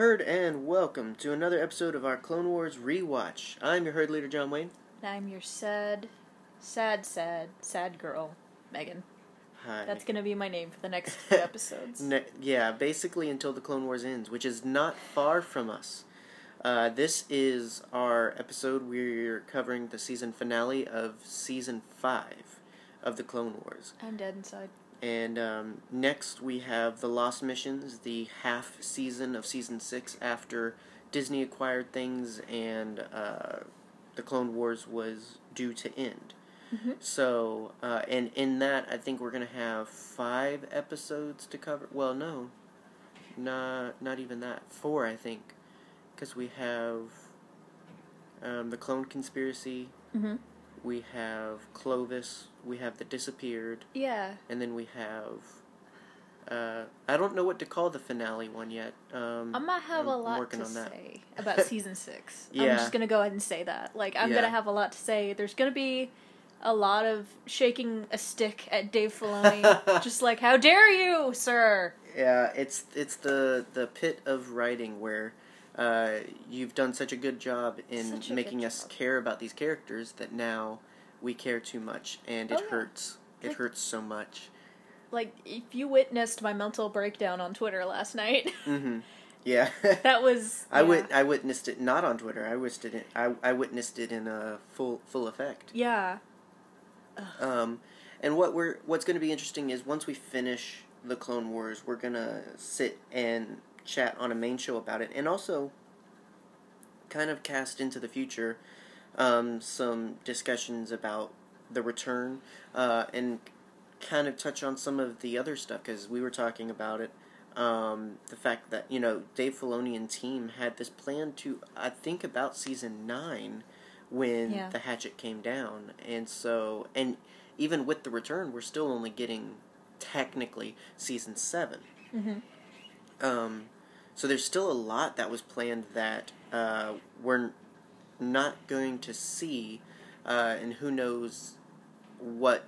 Herd, and welcome to another episode of our Clone Wars rewatch. I'm your Herd leader, John Wayne. And I'm your sad, sad, sad, sad girl, Megan. Hi. That's gonna be my name for the next few episodes. Ne- yeah, basically until the Clone Wars ends, which is not far from us. Uh, this is our episode. We're covering the season finale of season five of the Clone Wars. I'm dead inside. And um, next we have the Lost Missions, the half season of season six after Disney acquired things and uh, the Clone Wars was due to end. Mhm. So, uh, and in that, I think we're gonna have five episodes to cover. Well, no, not not even that. Four, I think, because we have um, the clone conspiracy. Mm-hmm. We have Clovis. We have the disappeared Yeah. and then we have uh, I don't know what to call the finale one yet. Um, I'm gonna have a I'm lot working to on that. say about season six. yeah. I'm just gonna go ahead and say that. Like, I'm Yeah. gonna have a lot to say. There's gonna be a lot of shaking a stick at Dave Filoni, just like, "How dare you, sir!" Yeah, it's it's the the pit of writing where uh, you've done such a good job in Such a good making us job. care about these characters that now we care too much, and it Oh, yeah. hurts. It Like- hurts so much. Like, if you witnessed my mental breakdown on Twitter last night, hmm Yeah. that was I yeah. wit- I witnessed it not on Twitter. I witnessed it. In, I I witnessed it in a full full effect. Yeah. Um, and what we're what's going to be interesting is once we finish the Clone Wars, we're gonna sit and chat on a main show about it, and also kind of cast into the future um, some discussions about the return uh, and kind of touch on some of the other stuff because we were talking about it. Um, the fact that you know Dave Filoni and team had this plan to I think about season nine when Yeah. the hatchet came down, and so and even with the return, we're still only getting technically season seven. Mm-hmm. Um, so there's still a lot that was planned that uh, we're not going to see, uh, and who knows what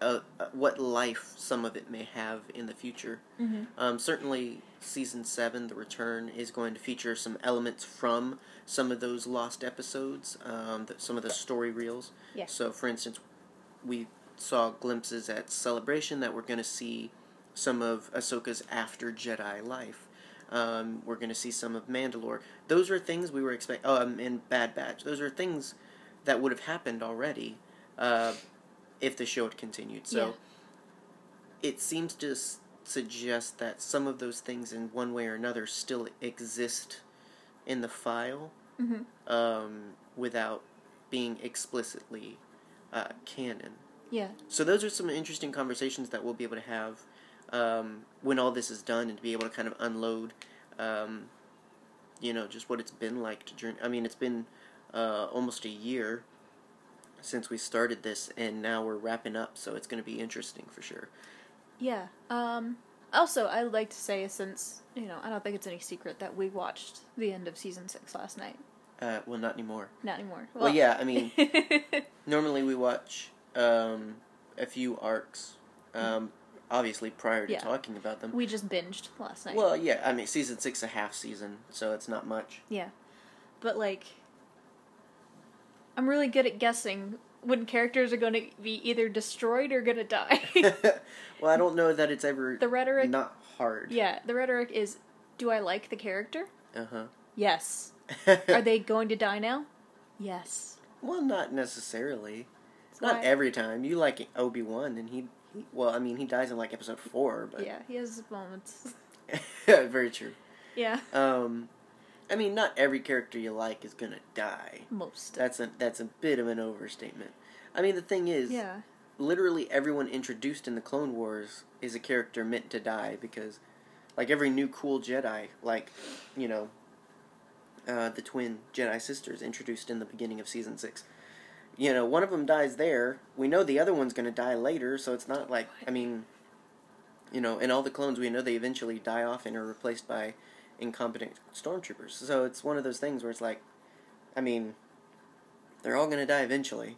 uh, uh, what life some of it may have in the future. Mm-hmm. Um, certainly, season seven, The Return, is going to feature some elements from some of those lost episodes, um, th- some of the story reels. Yeah. So, for instance, we saw glimpses at Celebration that we're going to see some of Ahsoka's after Jedi life. Um, we're going to see some of Mandalore. Those are things we were expecting. Oh, um, and Bad Batch. Those are things that would have happened already uh, if the show had continued. So Yeah. it seems to s- suggest that some of those things, in one way or another, still exist in the file Mm-hmm. um, without being explicitly uh, canon. Yeah. So those are some interesting conversations that we'll be able to have um, when all this is done, and to be able to kind of unload, um, you know, just what it's been like to journey. I mean, it's been uh, almost a year since we started this, and now we're wrapping up, so it's going to be interesting for sure. Yeah. Um also I would like to say since, you know, I don't think it's any secret that we watched the end of season 6 last night. Uh, well, not anymore. Not anymore. Well, yeah, I mean, normally we watch um, a few arcs, um, obviously prior to Yeah. talking about them. we just binged last night. Well, yeah, I mean, season six a half season, so it's not much. yeah. But like I'm really good at guessing when characters are going to be either destroyed or going to die. well, I don't know that it's ever the rhetoric not hard. Yeah, the rhetoric is do I like the character? Uh huh. Yes. Are they going to die now? Yes. well, not necessarily. That's Not every time. You like Obi Wan, and he, he. Well, I mean, he dies in like episode four, but Yeah, he has moments. very true. Yeah. Um, I mean, not every character you like is gonna die. Most. That's a that's a bit of an overstatement. I mean, the thing is, yeah. literally everyone introduced in the Clone Wars is a character meant to die because, like every new cool Jedi, like you know, uh, the twin Jedi sisters introduced in the beginning of season six. You know, one of them dies there. We know the other one's going to die later, so it's not like I mean, you know, in all the clones, we know they eventually die off and are replaced by incompetent stormtroopers. So it's one of those things where it's like, I mean, they're all going to die eventually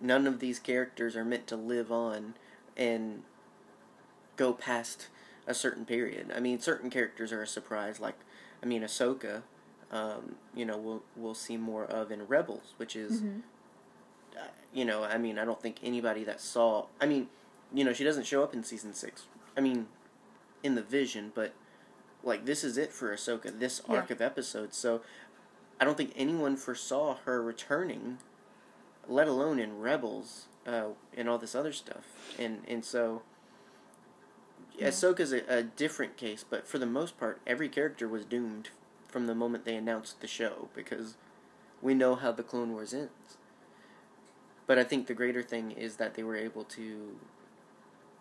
none of these characters are meant to live on and go past a certain period. I mean, certain characters are a surprise. Like, I mean, Ahsoka, um, you know, we'll we'll see more of in Rebels, which is, Mhm. You know, I mean, I don't think anybody that saw. I mean, you know, she doesn't show up in season six. I mean, in the vision, but like this is it for Ahsoka. This Yeah. arc of episodes. So, I don't think anyone foresaw her returning, let alone in Rebels uh, and all this other stuff. And and so. Yeah. Ahsoka's a, a different case, but for the most part, every character was doomed from the moment they announced the show because we know how the Clone Wars ends. But I think the greater thing is that they were able to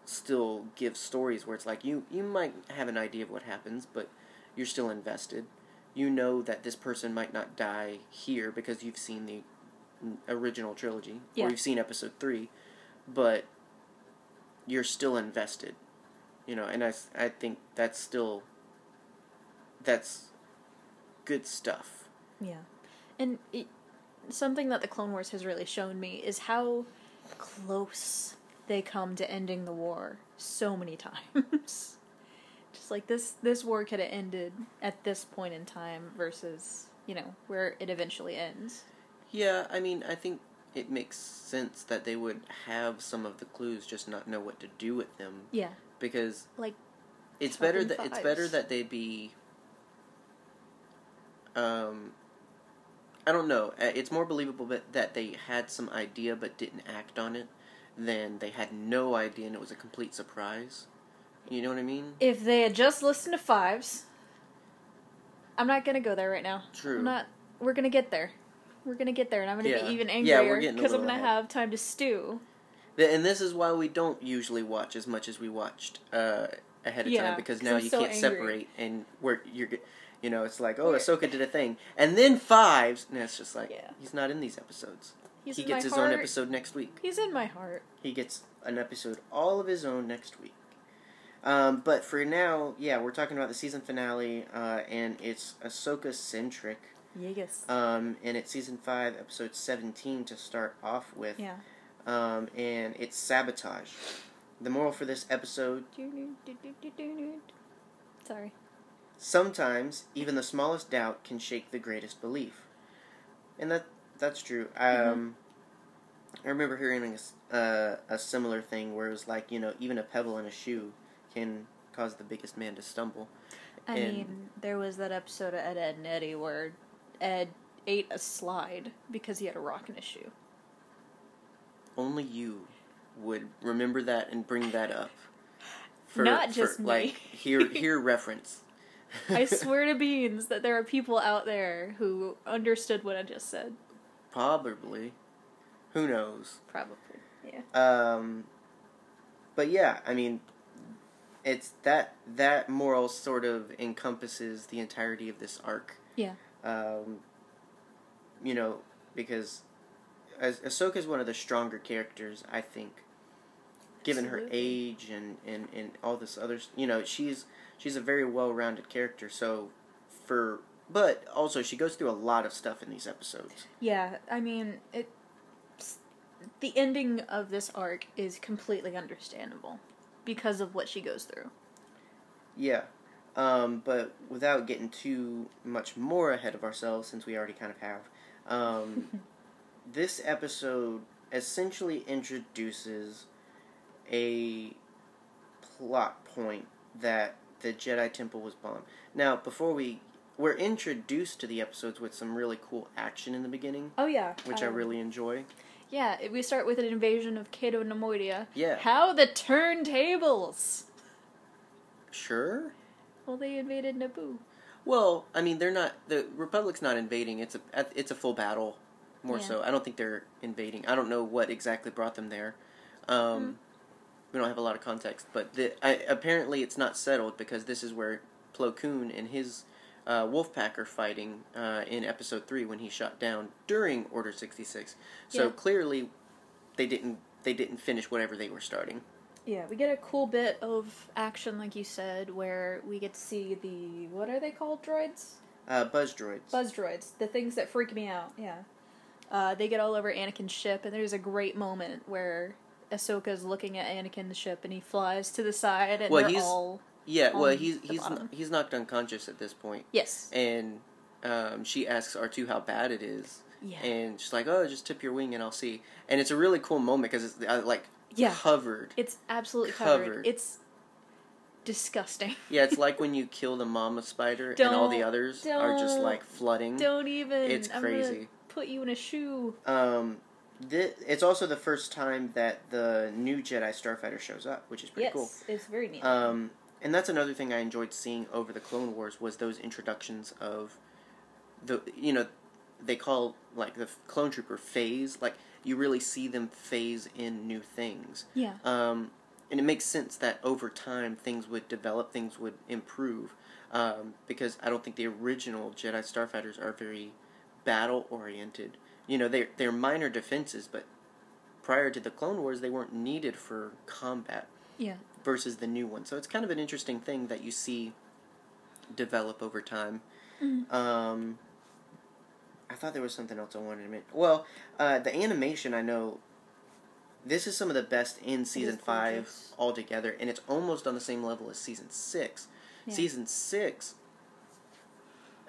still give stories where it's like you you might have an idea of what happens, but you're still invested. You know that this person might not die here because you've seen the original trilogy Yeah. or you've seen episode 3, but you're still invested. You know, and I I think that's still that's good stuff. Yeah, and it, something that the Clone Wars has really shown me is how close they come to ending the war so many times. Just like this, this war could have ended at this point in time versus you know where it eventually ends. Yeah, I mean, I think it makes sense that they would have some of the clues, just not know what to do with them. Yeah, Because like it's better that it's better that they be. Um, I don't know. Uh, It's more believable that they had some idea but didn't act on it, than they had no idea and it was a complete surprise. You know what I mean? if they had just listened to fives. I'm not gonna go there right now. True. I'm not. We're gonna get there. We're gonna get there, and I'm gonna Yeah. be even Yeah, angrier because I'm gonna ahead. have time to stew. And this is why we don't usually watch as much as we watched uh, ahead of Yeah, time because now you can't angry. separate and where you're, you know, it's like oh We're- Ahsoka did a thing and then fives and it's just like Yeah. he's not in these episodes. He's he gets his heart. own episode next week. He's in my heart. He gets an episode all of his own next week. Um, but for now, yeah, we're talking about the season finale, uh, and it's Ahsoka centric. Yes. Um, and it's season five, episode seventeen to start off with. yeah. Um, and it's sabotage. The moral for this episode Sorry. Sometimes even the smallest doubt can shake the greatest belief, and that that's true. Um, Mhm. I remember hearing a, uh, a similar thing where it was like you know even a pebble in a shoe can cause the biggest man to stumble. I And- mean, there was that episode of Ed, Edd and Eddy where Ed ate a slide because he had a rock in his shoe. Only you would remember that and bring that up. Not just me. like here here reference. I swear to beans that there are people out there who understood what I just said. Probably. Who knows? Probably. Yeah. Um, but yeah, I mean, it's that that moral sort of encompasses the entirety of this arc. Yeah. Um, you know, because as Ahsoka is one of the stronger characters, I think. Given her age and, and, and all this other, you know, she's she's a very well-rounded character. So, for but also she goes through a lot of stuff in these episodes. Yeah, I mean, it. The ending of this arc is completely understandable because of what she goes through. Yeah. Um, but without getting too much more ahead of ourselves, since we already kind of have, um, this episode essentially introduces a plot point that the Jedi Temple was bombed. Now, before we. We're introduced to the episodes with some really cool action in the beginning, Oh yeah, which I um, really enjoy. Yeah, we start with an invasion of Cato Neimoidia. Yeah. How the turntables! Sure. Well, they invaded Naboo. Well, I mean, they're not. The Republic's not invading. It's a it's a full battle, more Yeah. so. I don't think they're invading. I don't know what exactly brought them there. Um, Hmm. We don't have a lot of context, but the, I, apparently it's not settled because this is where Plo Koon and his uh, wolf pack are fighting uh, in Episode Three when he shot down during Order sixty six. So Yeah. clearly, they didn't they didn't finish whatever they were starting. Yeah, we get a cool bit of action, like you said, where we get to see the what are they called droids? Uh, buzz droids. Buzz droids, the things that freak me out. Yeah, uh, they get all over Anakin's ship, and there's a great moment where Ahsoka's looking at Anakin the ship, and he flies to the side, and Well, they're he's- all Yeah, well, he's he's bottom. he's knocked unconscious at this point, Yes. and um, she asks R two how bad it is, Yeah. and she's like, "Oh, just tip your wing and I'll see." And it's a really cool moment because it's uh, like Yeah. covered. It's absolutely covered. Covered. It's disgusting. Yeah, it's like when you kill the mama spider and all the others are just like flooding. Don't even. It's crazy. put you in a shoe. Um, thi- it's also the first time that the new Jedi Starfighter shows up, which is pretty yes, cool. it's very neat. Um, and that's another thing I enjoyed seeing over the Clone Wars was those introductions of the you know they call like the clone trooper phase like you really see them phase in new things. yeah. Um, and it makes sense that over time things would develop, things would improve, um, because I don't think the original Jedi Starfighters are very battle oriented. You know, they're, they're minor defenses, but prior to the Clone Wars, they weren't needed for combat Yeah. versus the new one. So it's kind of an interesting thing that you see develop over time. Mhm. Um, I thought there was something else I wanted to mention. Well, uh, the animation I know. This is some of the best in season five gorgeous. altogether, and it's almost on the same level as season six. Yeah. Season six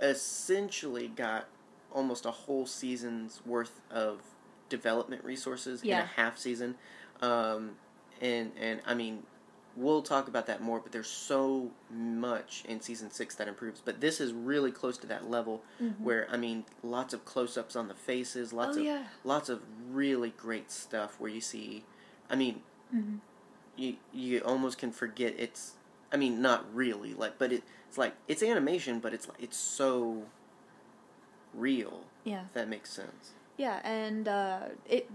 essentially got almost a whole season's worth of development resources in a half season, um, and and I mean, we'll talk about that more. But there's so much in season six that improves. But this is really close to that level Mhm. where I mean, lots of close-ups on the faces, lots oh of yeah. lots of really great stuff where you see, I mean, hmm you you almost can forget it's I mean not really like but it, it's like it's animation but it's like it's so real Yeah. if that makes sense. Yeah, and uh, it.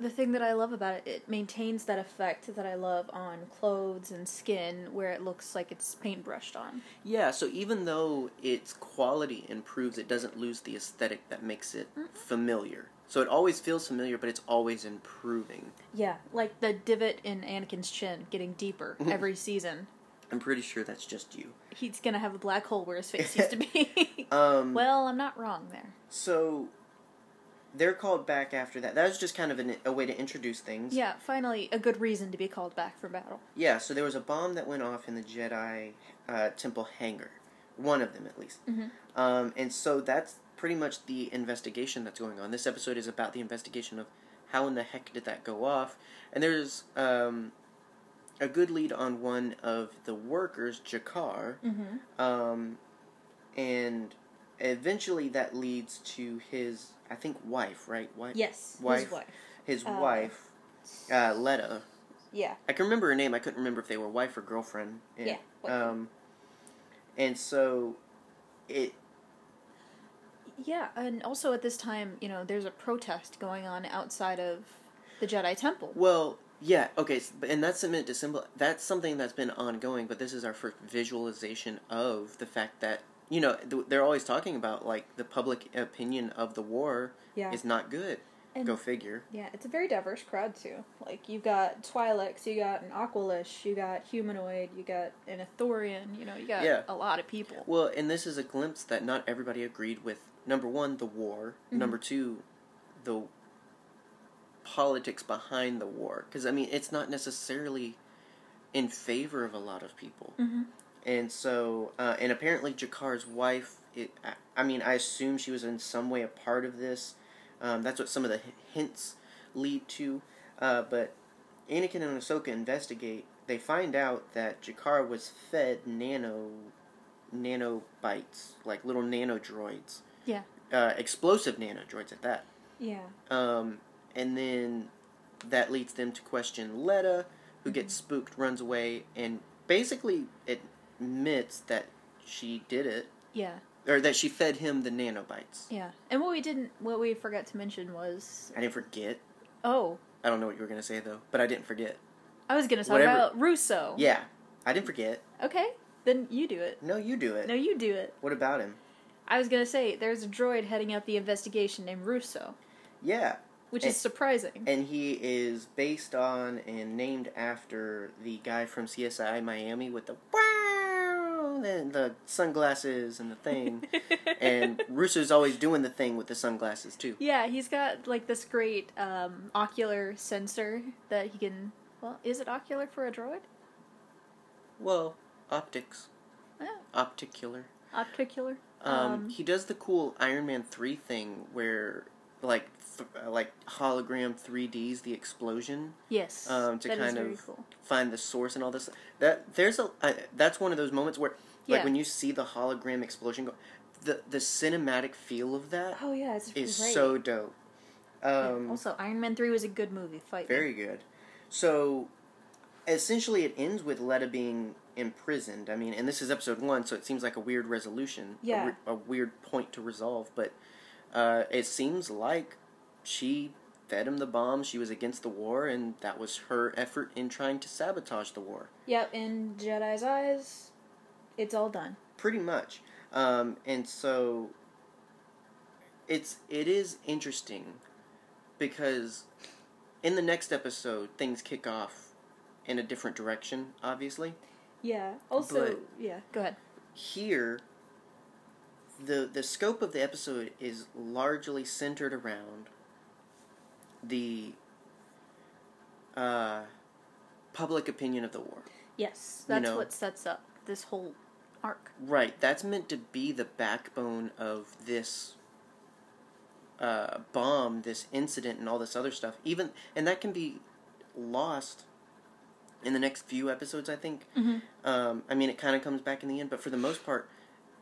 The thing that I love about it, it maintains that effect that I love on clothes and skin, where it looks like it's paintbrushed on. Yeah, so even though its quality improves it doesn't lose the aesthetic that makes it Mhm. familiar. So it always feels familiar but it's always improving. Yeah, like the divot in Anakin's chin getting deeper every season. I'm pretty sure that's just you. He's gonna have a black hole where his face used to be. Um well, I'm not wrong there. so they're called back after that. That was just kind of an, a way to introduce things. Yeah, finally, a good reason to be called back for battle. Yeah, so there was a bomb that went off in the Jedi uh, Temple hangar. One of them, at least. Mhm. Um, and so that's pretty much the investigation that's going on. This episode is about the investigation of how in the heck did that go off. And there's um, a good lead on one of the workers, Jackar. Mm-hmm. Um, and eventually that leads to his, I think, wife, right? Wife? Yes, Wife. his wife. His Uh, wife, uh, Letta. Yeah. I can remember her name. I couldn't remember if they were wife or girlfriend. And, Yeah. Um, and so, it Yeah, and also at this time, you know, there's a protest going on outside of the Jedi Temple. well, yeah, okay, and that's meant to symbol. That's something that's been ongoing, but this is our first visualization of the fact that you know they're always talking about like the public opinion of the war Yeah. is not good. And- Go figure. Yeah, it's a very diverse crowd too. Like you've got Twi'leks, you got an Aqualish, you got humanoid, you got an Ithorian. You know, you got Yeah. a lot of people. Well, and this is a glimpse that not everybody agreed with. Number one, the war. Mhm. Number two, the politics behind the war. Because I mean, it's not necessarily in favor of a lot of people. Mm-hmm. And so, uh, and apparently Jackar's wife, it, I, I mean, I assume she was in some way a part of this. Um, that's what some of the h- hints lead to. Uh, but Anakin and Ahsoka investigate. They find out that Jackar was fed nano, nanobites, like little nano droids. Yeah. Uh, explosive nano droids at that. Yeah. Um, and then that leads them to question Letta, who mm-hmm. gets spooked, runs away, and basically admits that she did it, Yeah. or that she fed him the nanobites. Yeah. And what we didn't, what we forgot to mention was, I didn't forget. oh, I don't know what you were gonna say though, but I didn't forget. I was gonna talk Whatever. about Russo. Yeah, I didn't forget. Okay, then you do it. No, you do it. No, you do it. What about him? I was gonna say there's a droid heading up the investigation named Russo, Yeah, which Eh. is surprising. and he is based on and named after the guy from CSI Miami with the wow, the, the sunglasses and the thing. and Russo's always doing the thing with the sunglasses too. Yeah, he's got like this great um, ocular sensor that he can. Well, is it ocular for a droid? Well, optics, Yeah. opticular. Opticular. Um, Um, he does the cool Iron Man three thing where like th- uh, like hologram three Ds the explosion Yes. um, to kind of cool. find the source and all this. That there's a uh, that's one of those moments where like Yeah. when you see the hologram explosion go, the the cinematic feel of that Oh yeah, it's is great. so dope. Yeah. Um, also, Iron Man three was a good movie. Fight. me. very good. So essentially, it ends with Letta being imprisoned. I mean, and this is episode one, so it seems like a weird resolution, a Yeah. a, weird point to resolve. But uh, it seems like she fed him the bomb. She was against the war, and that was her effort in trying to sabotage the war. Yep. In Jedi's eyes, it's all done. Pretty much. Um, and so it's it is interesting because in the next episode things kick off in a different direction, obviously. Yeah. Also, But- yeah. Go ahead. Here the the scope of the episode is largely centered around the uh, public opinion of the war. Yes, You that's know. what sets up this whole arc. Right, that's meant to be the backbone of this uh, bomb, this incident, and all this other stuff. Even and that can be lost in the next few episodes. I think. Mm-hmm. Um, I mean, it kind of comes back in the end, but for the most part,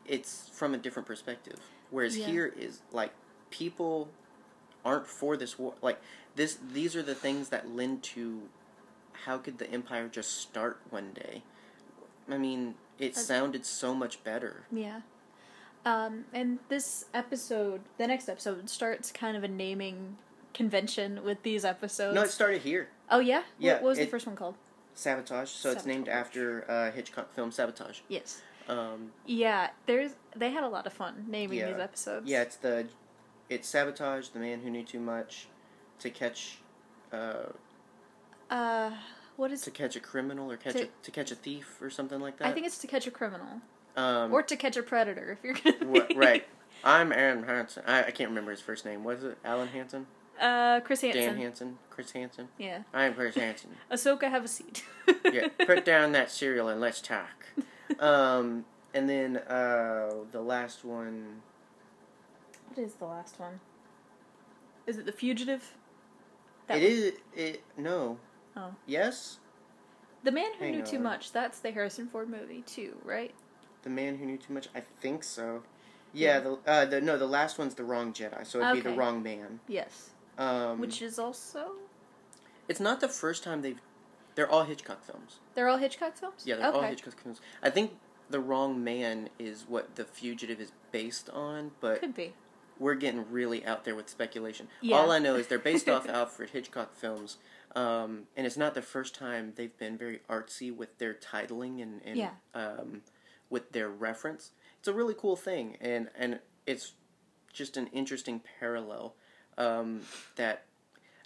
it's from a different perspective. Whereas Yeah. here is like people aren't for this war. Like this, these are the things that lend to how could the empire just start one day. I mean, it sounded so much better. Yeah. Um, and this episode, the next episode, starts kind of a naming convention with these episodes. No, it started here. oh yeah. Yeah, What, what was the first one called? Sabotage. So it's named after uh, Hitchcock film Sabotage. Yes. Um, Yeah. There's they had a lot of fun naming Yeah. these episodes. yeah, it's the it's Sabotage, the man who knew too much, to catch. Uh, Uh, what is? to catch a criminal or catch To- a, to catch a thief or something like that. I think it's to catch a criminal um, or to catch a predator. If you're gonna. wh- right. I'm Aaron Hansen. I, I can't remember his first name. Was it Alan Hansen? Uh, Chris Hansen. Dan Hansen? Chris Hansen? Yeah. I'm Chris Hansen. Ahsoka, have a seat. yeah, put down that cereal and let's talk. Um, and then uh, the last one. What is the last one? Is it the fugitive? It one. is it no. Oh. Yes, The Man Who Hang Knew Too. Much. That's the Harrison Ford movie too, right? the man who knew too much. I think so. Yeah, the uh, the no, the last one's the wrong Jedi, so it'd be the wrong man. Yes. Um, Which is also it's not the first time they've. They're all Hitchcock films. they're all Hitchcock films. Yeah, they're all. Hitchcock films. I think the wrong man is what the fugitive is based on, but Could be. We're getting really out there with speculation. Yeah. All I know is they're based off Alfred Hitchcock films, um, and it's not the first time they've been very artsy with their titling and, and Yeah. um, with their reference. It's a really cool thing, and and it's just an interesting parallel um, that.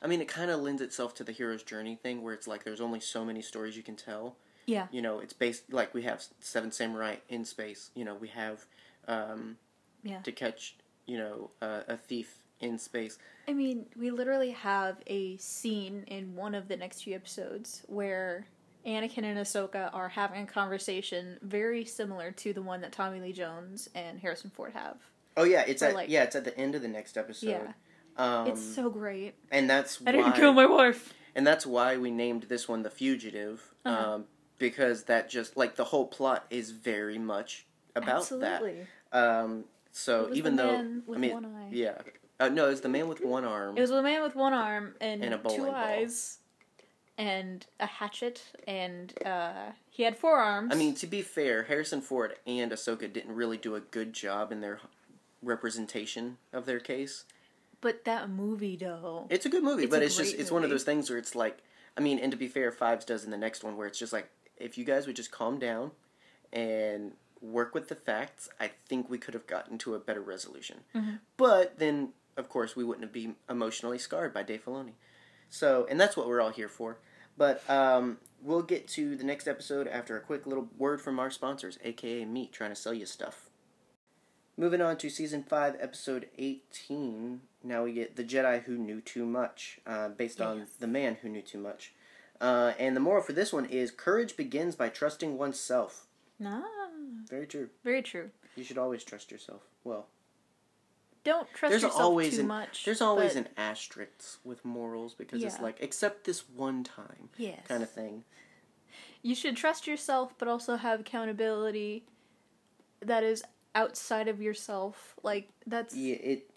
I mean, it kind of lends itself to the hero's journey thing, where it's like there's only so many stories you can tell. Yeah. You know, it's based like we have Seven Samurai in space. You know, we have um, Yeah. to catch you know uh, a thief in space. I mean, we literally have a scene in one of the next few episodes where Anakin and Ahsoka are having a conversation very similar to the one that Tommy Lee Jones and Harrison Ford have. Oh yeah, it's Or, at like- yeah, it's at the end of the next episode. Yeah. Um, it's so great. and that's I why didn't kill my wife. and that's why we named this one the fugitive Uh-huh. um, because that just like the whole plot is very much about Absolutely. that. Um, so It was even the though man with I mean one eye. yeah, uh, no, it's the man with one arm. It was the man with one arm and, And a two ball. eyes and a hatchet and uh, he had four arms. I mean, to be fair, Harrison Ford and Ahsoka didn't really do a good job in their representation of their case. but that movie though. It's a good movie, It's but it's just great it's one of those things where it's like I mean, and to be fair, Fives does in the next one where it's just like if you guys would just calm down and work with the facts, I think we could have gotten to a better resolution. Mhm. But then, of course, we wouldn't have been emotionally scarred by Dave Filoni. So, and that's what we're all here for. But um, we'll get to the next episode after a quick little word from our sponsors, aka me, trying to sell you stuff. Moving on to season five, episode eighteen. Now we get the Jedi who knew too much, uh, based on the man who knew too much. Uh, and the moral for this one is courage begins by trusting oneself. Nah. Very true. Very true. You should always trust yourself. Well, Don't trust there's yourself always too an much. there's always but- an asterisk with morals because it's like except this one time yes. kind of thing. You should trust yourself, but also have accountability that is outside of yourself. Like that's Yeah, it.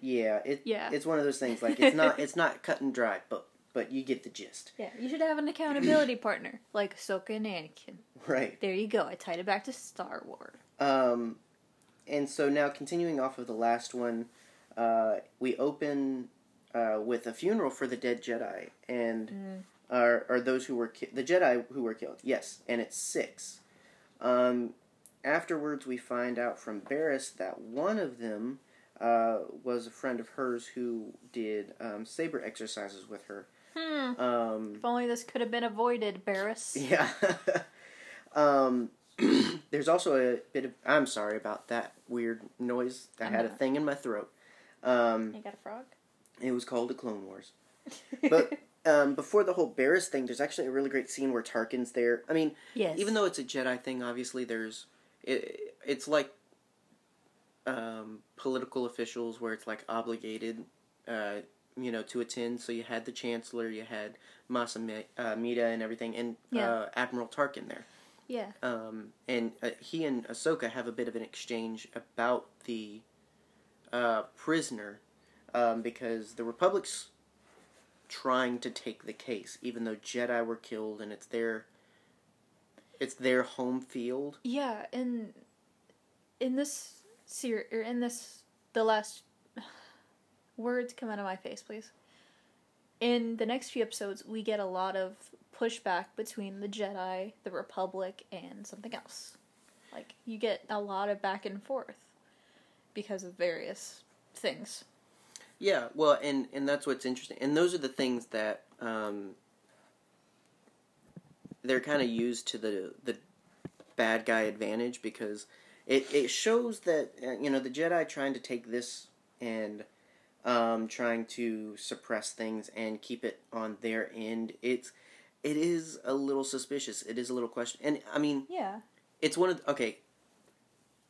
Yeah, it. Yeah. It's one of those things. Like it's not. It's not cut and dry, but but you get the gist, yeah. You should have an accountability partner like Ahsoka and Anakin. right? There you go. I tied it back to Star Wars. Um, and so now continuing off of the last one, uh, we open uh, with a funeral for the dead Jedi and Mm. are are those who were ki- the Jedi who were killed. Yes, and it's six. Um, afterwards, we find out from Barris that one of them uh, was a friend of hers who did um, saber exercises with her. Hmm. Um, If only this could have been avoided, Barris. yeah. um, there's also a bit of. I'm sorry about that weird noise. I I'm had a thing in my throat. Um, You got a frog? it was called the Clone Wars. But um, before the whole Barris thing, there's actually a really great scene where Tarkin's there. I mean, yes. even though it's a Jedi thing, obviously there's it. It's like um, political officials where it's like obligated, uh, you know, to attend. So you had the Chancellor, you had Masa Mi- uh, and everything, and Yeah. uh, Admiral Tarkin there. yeah. Um, and uh, he and Ahsoka have a bit of an exchange about the uh, prisoner um, because the Republic's trying to take the case, even though Jedi were killed and it's their it's their home field. Yeah, and in this series, or in this the last words come out of my face, please. In the next few episodes, we get a lot of pushback between the Jedi, the Republic, and something else. Like you get a lot of back and forth because of various things. Yeah, well, and and that's what's interesting, and those are the things that um, they're kind of used to the the bad guy advantage because it it shows that uh, you know the Jedi trying to take this and um, trying to suppress things and keep it on their end. It's it is a little suspicious. It is a little question, and I mean Yeah. it's one of the, okay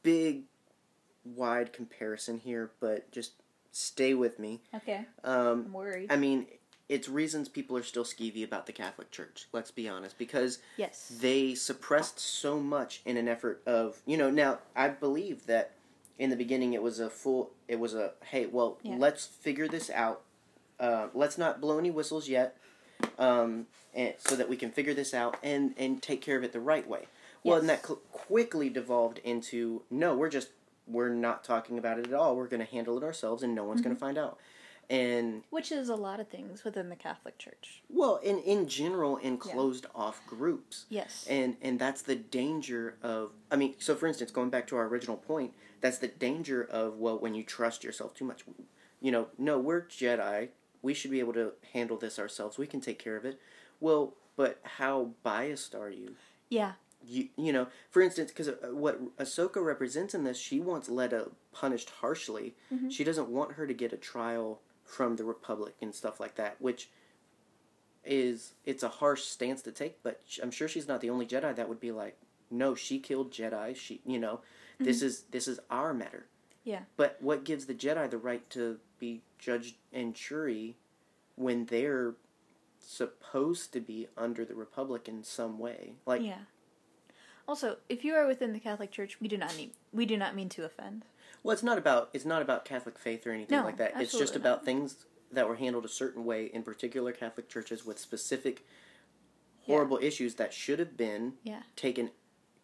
big wide comparison here, but just stay with me. Okay. Um, I'm worried. I mean, it's reasons people are still skeevy about the Catholic Church. Let's be honest, because yes. they suppressed so much in an effort of you know. Now I believe that in the beginning it was a full. It was a hey, well, Yeah. let's figure this out. Uh, let's not blow any whistles yet, um, and so that we can figure this out and and take care of it the right way. Well, and that cl- quickly devolved into no, we're just we're not talking about it at all. We're going to handle it ourselves, and no one's going to find out. And Which is a lot of things within the Catholic Church. well, in in general, in closed off groups, Yes. and and that's the danger of. I mean, so for instance, going back to our original point, that's the danger of well, when you trust yourself too much. You know, no, we're Jedi. We should be able to handle this ourselves. We can take care of it. Well, but how biased are you? yeah. you you know for instance because what Ahsoka represents in this she wants Letta punished harshly Mm-hmm. she doesn't want her to get a trial from the Republic and stuff like that which is it's a harsh stance to take but I'm sure she's not the only Jedi that would be like no she killed Jedi she you know this is this is our matter Mm-hmm. Yeah. but what gives the Jedi the right to be judge and jury when they're supposed to be under the Republic in some way like yeah. Also, if you are within the Catholic Church, we do not need we do not mean to offend. Well, it's not about it's not about Catholic faith or anything No, like that. It's just absolutely about things that were handled a certain way in particular Catholic churches with specific horrible issues that should have been Yeah. taken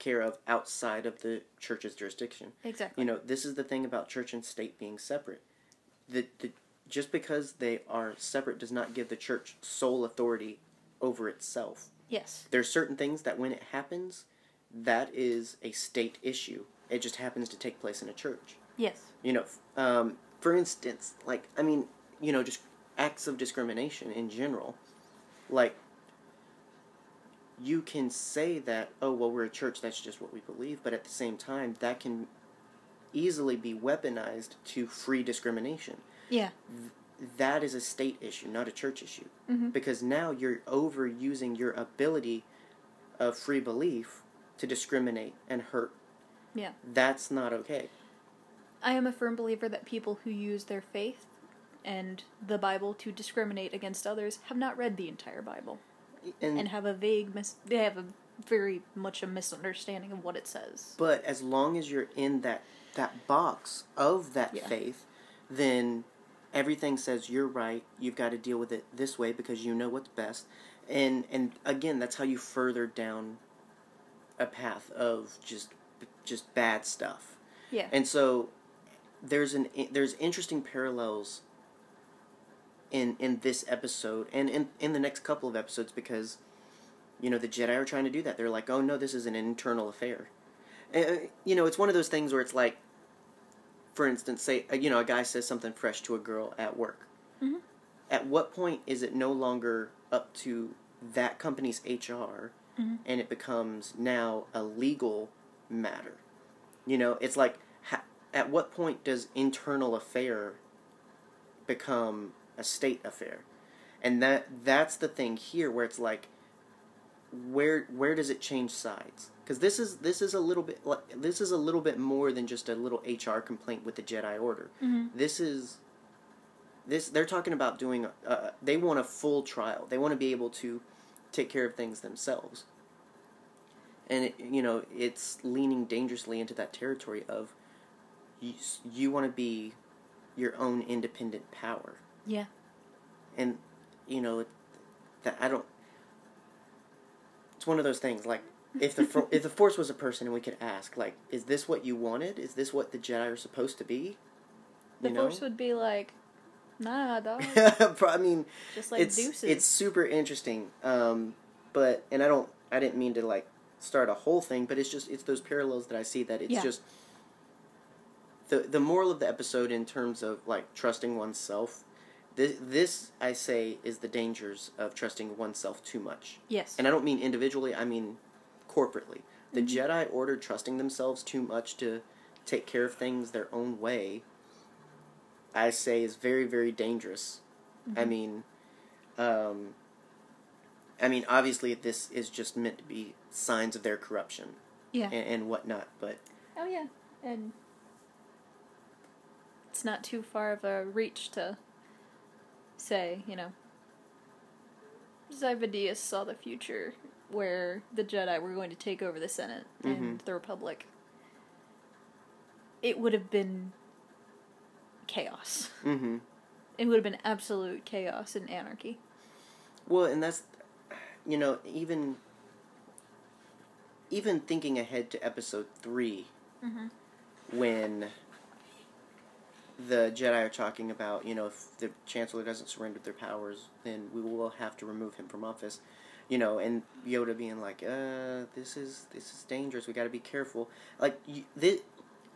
care of outside of the church's jurisdiction. Exactly. You know, this is the thing about church and state being separate. The, the just because they are separate does not give the church sole authority over itself. Yes. There's certain things that when it happens, that is a state issue. It just happens to take place in a church. Yes. You know, um, for instance, like I mean, you know, just acts of discrimination in general. Like, you can say that, oh well, we're a church. That's just what we believe. But at the same time, that can easily be weaponized to free discrimination. Yeah. That is a state issue, not a church issue, Mhm. because now you're overusing your ability of free belief to discriminate and hurt. Yeah. That's not okay. I am a firm believer that people who use their faith and the Bible to discriminate against others have not read the entire Bible And, and have a vague mis- they have a very much a misunderstanding of what it says. but as long as you're in that that box of that Yeah. faith, then everything says you're right. You've got to deal with it this way because you know what's best. And and again, that's how you further down a path of just just bad stuff. Yeah. And so there's an there's interesting parallels in in this episode and in in the next couple of episodes because you know the Jedi are trying to do that. They're like, "Oh no, this is an internal affair." And, you know, it's one of those things where it's like for instance, say uh, you know, a guy says something fresh to a girl at work. Mhm. At what point is it no longer up to that company's HR Mhm. and it becomes now a legal matter? You know, it's like ha- at what point does internal affair become a state affair? And that that's the thing here where it's like where where does it change sides? Because this is this is a little bit like this is a little bit more than just a little HR complaint with the Jedi Order. Mhm. This is this they're talking about doing. Uh, they want a full trial. They want to be able to take care of things themselves. And it, you know it's leaning dangerously into that territory of you, you want to be your own independent power Yeah. and you know that I don't. It's one of those things like if the if the Force was a person and we could ask like, is this what you wanted? Is this what the Jedi are supposed to be? The You know? force would be like, nah, dog. I mean, Just like it's deuces. it's super interesting. Um, but and I don't I didn't mean to like start a whole thing, but it's just it's those parallels that I see that it's Yeah. just the the moral of the episode in terms of like trusting oneself. This, this I say is the dangers of trusting oneself too much, yes. and I don't mean individually. I mean corporately. The Mhm. Jedi Order trusting themselves too much to take care of things their own way. I say is very very dangerous. I Mhm. mean, um, I mean, obviously, this is just meant to be signs of their corruption yeah. and, and whatnot. But Oh yeah, and it's not too far of a reach to say, you know, Sifo-Dyas saw the future where the Jedi were going to take over the Senate and Mhm. the Republic. It would have been chaos. hmm It would have been absolute chaos and anarchy. well, and that's you know even even thinking ahead to Episode three Mm-hmm. when the Jedi are talking about you know if the Chancellor doesn't surrender their powers, then we will have to remove him from office. You know, and Yoda being like, "Uh, this is this is dangerous. We got to be careful." Like you, this,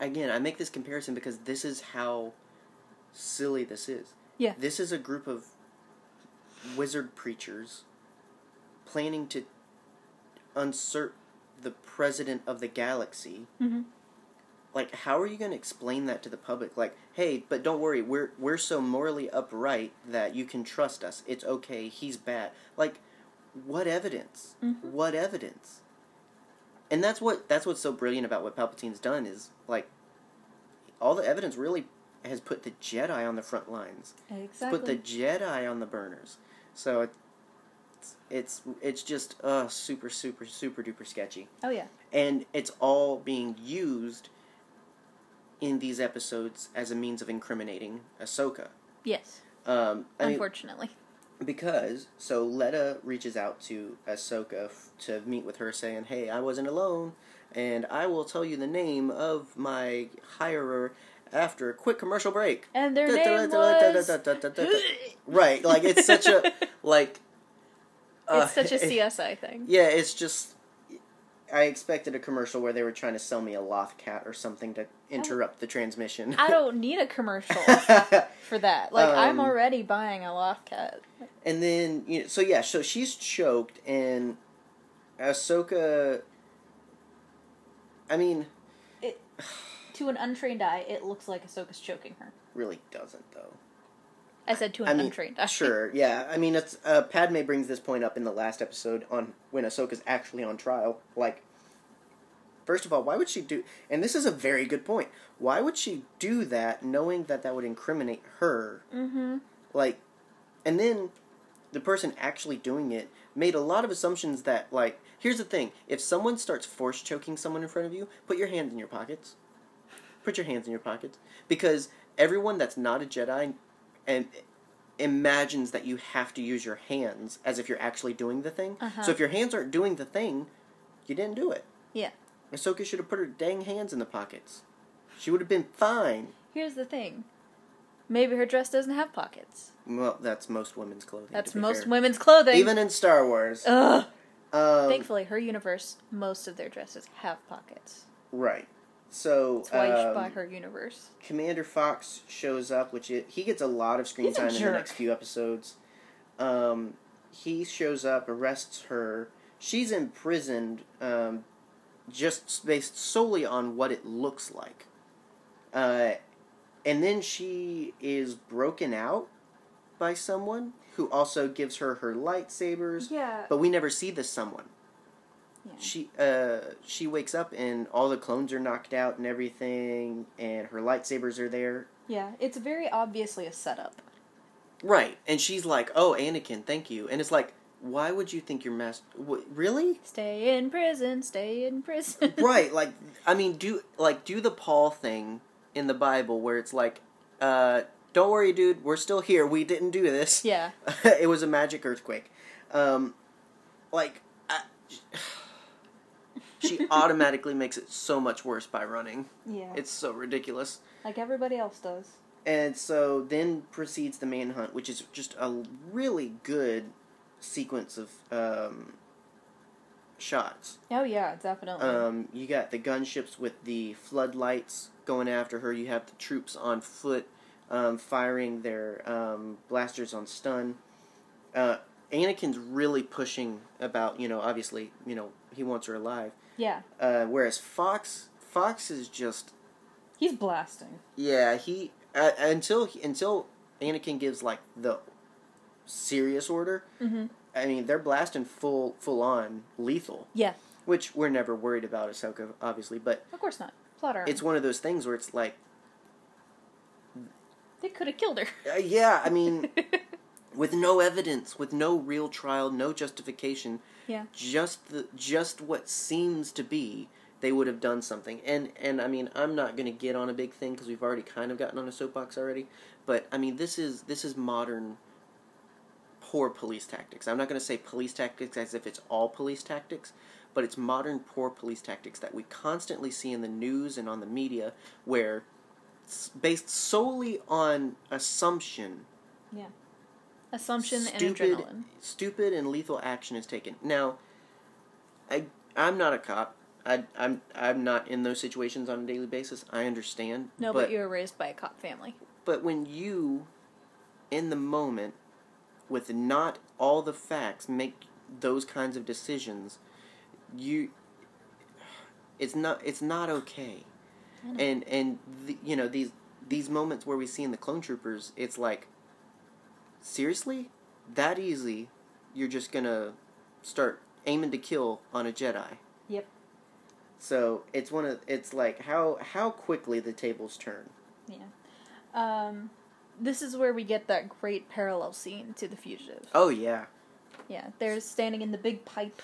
again, I make this comparison because this is how silly this is. Yeah. This is a group of wizard preachers planning to unsert the president of the galaxy Mm-hmm. Like how are you going to explain that to the public? Like hey but don't worry we're we're so morally upright that you can trust us. It's okay he's bad. Like what evidence? Mhm. what evidence? And that's what that's what's so brilliant about what palpatine's done is like all the evidence really has put the jedi on the front lines. It's Exactly. put the jedi on the burners. So it's it's it's just uh super super super duper sketchy. Oh yeah. and it's all being used in these episodes as a means of incriminating Ahsoka. Yes. Um, I mean, Unfortunately. because so Letta reaches out to Ahsoka f- to meet with her, saying, "Hey, I wasn't alone, and I will tell you the name of my hirer after a quick commercial break." And their name was. right, like it's such a like. uh, it's such a CSI thing. Yeah, it's just. I expected a commercial where they were trying to sell me a loth cat or something to interrupt the transmission. I don't need a commercial for that. Like I'm Um, already buying a loth cat. and then you know, so yeah, so she's choked, and Ahsoka. I mean, It, to an untrained eye, it looks like Ahsoka's choking her. really doesn't though. I said to an I mean, untrained eye. sure, yeah. I mean, it's uh, Padme brings this point up in the last episode on when Ahsoka's actually on trial. Like, First of all, why would she do? And this is a very good point. Why would she do that, knowing that that would incriminate her? Mm-hmm. Like, and then the person actually doing it made a lot of assumptions that, like, here's the thing: if someone starts force choking someone in front of you, put your hands in your pockets. Put your hands in your pockets because everyone that's not a Jedi and imagines that you have to use your hands as if you're actually doing the thing. Uh-huh. So if your hands aren't doing the thing, you didn't do it. Yeah. Ahsoka should have put her dang hands in the pockets. She would have been fine. Here's the thing. Maybe her dress doesn't have pockets. Well, that's most women's clothing. That's most fair. women's clothing. Even in Star Wars. Ugh. Um, Thankfully, her universe, most of their dresses have pockets. Right. So That's why you should um, buy her universe. Commander Fox shows up, which it, he gets a lot of screen He's time in the next few episodes. Um, he shows up, arrests her. She's imprisoned, um, just based solely on what it looks like. Uh, and then she is broken out by someone who also gives her her lightsabers. Yeah. But we never see this someone. Yeah. She uh she wakes up and all the clones are knocked out and everything, and her lightsabers are there. Yeah, it's very obviously a setup. Right, and she's like, "Oh, Anakin, thank you." And it's like, why would you think your master? Really? Stay in prison, stay in prison. right, like I mean, do like do the Paul thing in the Bible where it's like, uh, "Don't worry, dude, we're still here. We didn't do this. Yeah. it was a magic earthquake." Um, like, I, she automatically makes it so much worse by running. Yeah. It's so ridiculous. like everybody else does. And so then proceeds the manhunt, which is just a really good sequence of um, shots. Oh yeah, definitely. Um, you got the gunships with the floodlights going after her. You have the troops on foot um, firing their um, blasters on stun. Uh, Anakin's really pushing about, you know, obviously, you know, he wants her alive. Yeah. Uh, whereas Fox, Fox is just He's blasting. Yeah, he uh, until until Anakin gives like the serious order. Mm-hmm. I mean, they're blasting full full on lethal, Yeah. which we're never worried about Ahsoka, obviously. But Of course not. Plot armor. it's one of those things where it's like, They could have killed her. uh, yeah, I mean, with no evidence, with no real trial, no justification, yeah. just the just what seems to be they would have done something. And and i mean i'm not going to get on a big thing because we've already kind of gotten on a soapbox already. But i mean this is this is modern poor police tactics. I'm not going to say police tactics as if it's all police tactics but it's modern poor police tactics that we constantly see in the news and on the media where it's based solely on assumption Assumption stupid, and adrenaline. stupid and lethal action is taken. Now, I I'm not a cop. I I'm I'm not in those situations on a daily basis. I understand. No, but, you were raised by a cop family. but when you, in the moment, with not all the facts, make those kinds of decisions, you. It's not. It's not okay. And and the, you know these these moments where we see in the clone troopers, it's like, seriously, that easy, you're just gonna start aiming to kill on a Jedi. Yep. So it's one of it's like how how quickly the tables turn. Yeah. Um, this is where we get that great parallel scene to the fugitive. Oh yeah, Yeah, they're standing in the big pipe,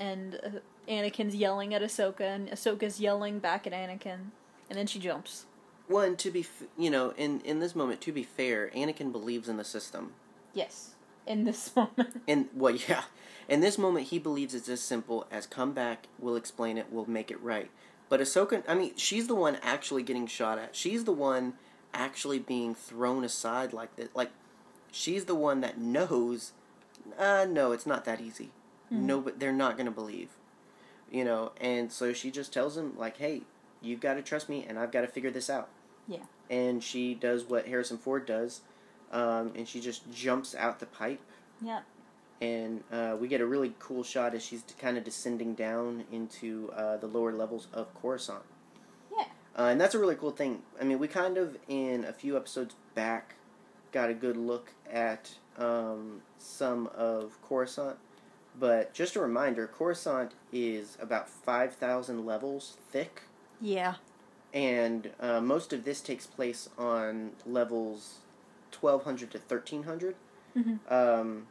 and uh, Anakin's yelling at Ahsoka, and Ahsoka's yelling back at Anakin, and then she jumps. Well, to be, f- you know, in in this moment, to be fair, Anakin believes in the system. Yes, in this moment. And well, yeah, in this moment, he believes it's as simple as come back, we'll explain it, we'll make it right. But Ahsoka, I mean, she's the one actually getting shot at. She's the one actually being thrown aside like that. Like, she's the one that knows. Uh, no, it's not that easy. Mhm. No, but they're not gonna believe. You know, and so she just tells him like, "Hey, you've got to trust me, and I've got to figure this out." Yeah. And she does what Harrison Ford does, um, and she just jumps out the pipe Yeah. and uh, we get a really cool shot as she's kind of descending down into uh, the lower levels of Coruscant. Yeah. Uh, and that's a really cool thing. I mean, we kind of in a few episodes back got a good look at um, some of Coruscant, But just a reminder, Coruscant is about five thousand levels thick, Yeah. and uh, most of this takes place on levels twelve hundred to thirteen hundred. Mhm. Um,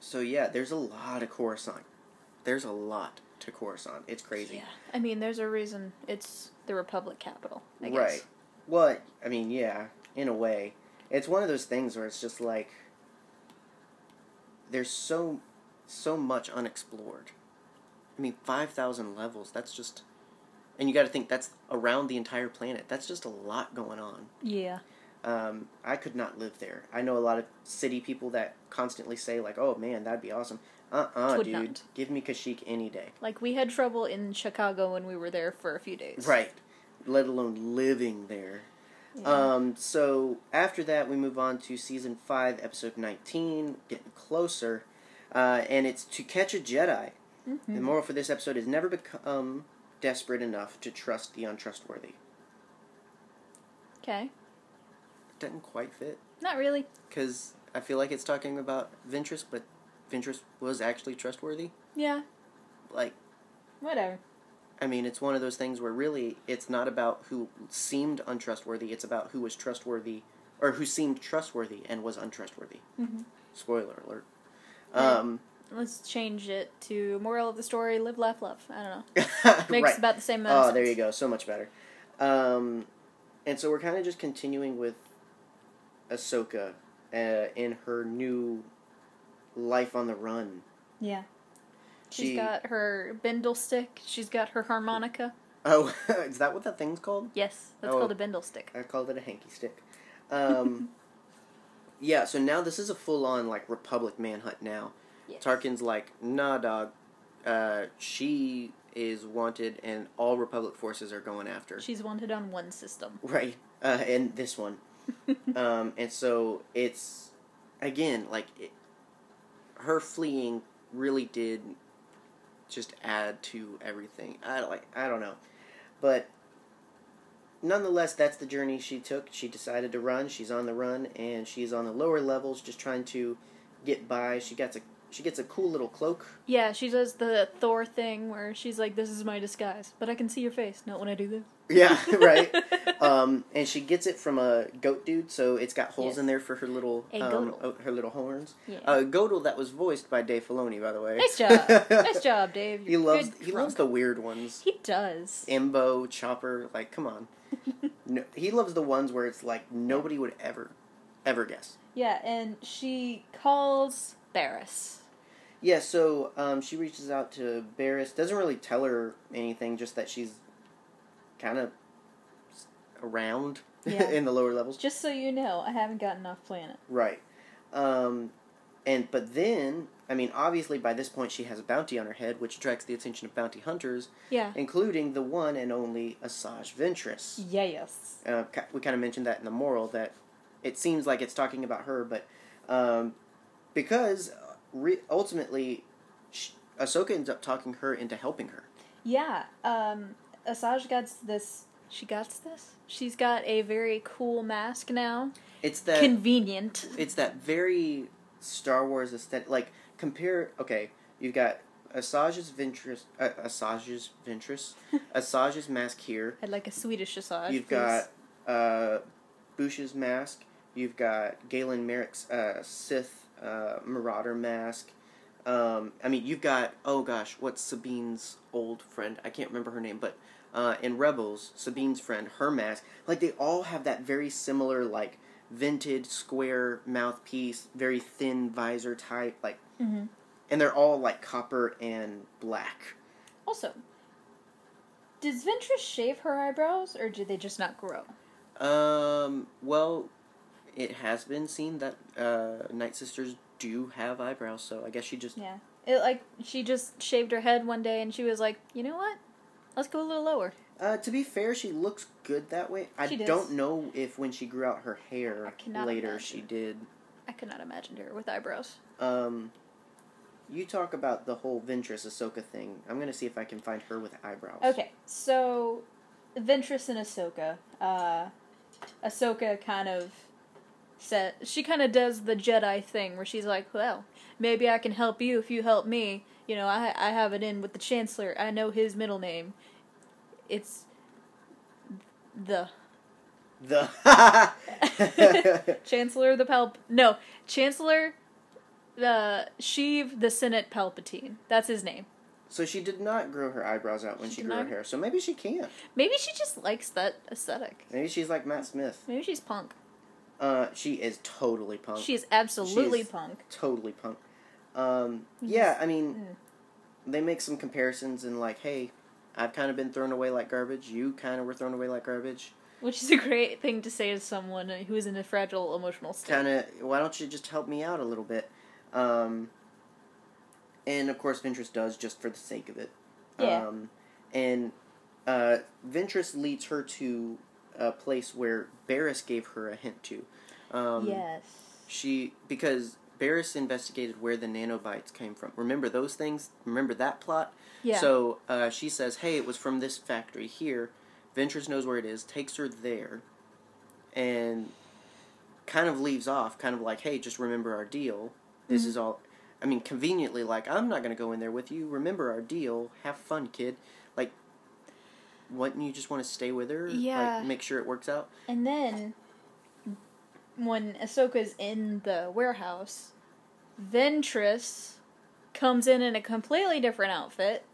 so yeah, there's a lot of Coruscant. There's a lot to Coruscant. It's crazy. Yeah. I mean, there's a reason it's the Republic capital. I guess. Right. Well, I mean, yeah, in a way. It's one of those things where it's just like there's so so much unexplored. I mean, 5,000 levels, that's just and you got to think that's around the entire planet. That's just a lot going on. Yeah. Um, I could not live there. I know a lot of city people that constantly say like, "Oh man, that'd be awesome." Uh-uh, Would dude. not. Give me Kashyyyk any day. Like we had trouble in Chicago when we were there for a few days. Right. Let alone living there. Yeah. Um, so after that, we move on to season five, episode nineteen, getting closer, uh, and it's to catch a Jedi. Mhm. The moral for this episode is never become desperate enough to trust the untrustworthy. Okay. Doesn't quite fit Not really. because I feel like it's talking about Ventress, but Ventress was actually trustworthy. Yeah. Like, Whatever. I mean, it's one of those things where really it's not about who seemed untrustworthy; it's about who was trustworthy, or who seemed trustworthy and was untrustworthy. Mhm. Spoiler alert. Right. Um, Let's change it to moral of the story: live, laugh, love. I don't know. Makes right. about the same amount. Oh, there you go. So much better. Um, and so we're kind of just continuing with Ahsoka uh, in her new life on the run. Yeah. She's She- got her bindle stick. She's got her harmonica. Oh, is that what that thing's called? Yes, that's Oh. called a bindle stick. I called it a hanky stick. Um, yeah, so now this is a full on like Republic manhunt now. Yes. Tarkin's like, nah, dog. Uh, she is wanted, and all Republic forces are going after. She's wanted on one system. Right, uh, and this one. um, and so it's again like it, her fleeing really did just add to everything. I like I don't know, but nonetheless, that's the journey she took. She decided to run. She's on the run, and she's on the lower levels, just trying to get by. She gets a she gets a cool little cloak. Yeah, she does the Thor thing where she's like, "This is my disguise, but I can see your face. Not when I do this." Yeah, right. um, and she gets it from a goat dude, so it's got holes Yes. in there for her little um, oh, her little horns. Yeah. Uh, Godel that was voiced by Dave Filoni, by the way. nice job, nice job, Dave. He You're loves good he loves the weird ones. He does. Imbo, Chopper, like come on. no, he loves the ones where it's like nobody would ever, ever guess. Yeah, and she calls Barris. Yeah, so um, she reaches out to Barris. Doesn't really tell her anything, just that she's kind of around Yeah. in the lower levels. Just so you know, I haven't gotten off planet. Right. Um, and but then, I mean, obviously by this point she has a bounty on her head, which attracts the attention of bounty hunters, Yeah. including the one and only Asajj Ventress. Yeah. Yes. Uh, we kind of mentioned that in the moral that it seems like it's talking about her, but um, because uh, re- ultimately sh- Ahsoka ends up talking her into helping her. Yeah. Um, Asajj got this. She got this. She's got a very cool mask now. It's that Convenient. it's that very Star Wars aesthetic. Like compare, okay, you've got Asajj's Ventress, uh, Asajj's Ventress, Asajj's mask here. I'd like a Swedish Asajj. You've please. got uh, Bush's mask. You've got Galen Marek's uh, Sith uh, Marauder mask. Um, I mean, you've got oh gosh, what's Sabine's old friend? I can't remember her name, but uh, in Rebels, Sabine's friend, her mask. Like they all have that very similar like vented square mouthpiece, very thin visor type, like, Mhm. and they're all like copper and black. Also, does Ventress shave her eyebrows, or do they just not grow? Um, well, it has been seen that uh, Night Sisters do have eyebrows, so I guess she just. Yeah. It like she just shaved her head one day, and she was like, "You know what? Let's go a little lower." Uh, to be fair, she looks good that way. I She does. don't know if when she grew out her hair cannot later imagine. she did. I could not imagine her with eyebrows. Um, you talk about the whole Ventress Ahsoka thing. I'm gonna see if I can find her with eyebrows. Okay, so Ventress and Ahsoka. Uh, Ahsoka kind of said she kind of does the Jedi thing where she's like, "Well, maybe I can help you if you help me. You know, I I have it in with the Chancellor. I know his middle name. It's the The Chancellor the Palp. No, Chancellor the Sheev the Senate Palpatine. That's his name. so she did not grow her eyebrows out when She she, grew her hair. So maybe she can't. Maybe she just likes that aesthetic. Maybe she's like Matt Smith. Maybe she's punk. Uh, she is totally punk. She is absolutely She's- punk. totally punk. Um, yeah, I mean, Mm. they make some comparisons and like, hey, I've kind of been thrown away like garbage. You kind of were thrown away like garbage. Which is a great thing to say to someone who is in a fragile emotional state. Kind of, why don't you just help me out a little bit? Um, and of course, Ventress does just for the sake of it. Yeah. Um, and uh, Ventress leads her to a place where Barris gave her a hint to. Um, yes. She because Barris investigated where the nanobites came from. Remember those things? Remember that plot? Yeah. So uh, she says, "Hey, it was from this factory here." Ventress knows where it is, takes her there, and kind of leaves off, kind of like, "Hey, just remember our deal. This Mhm. is all." I mean, conveniently, like, "I'm not going to go in there with you. Remember our deal. Have fun, kid." Like, wouldn't you just want to stay with her? Yeah. Like, make sure it works out. And then, when Ahsoka's in the warehouse, Ventress comes in in a completely different outfit.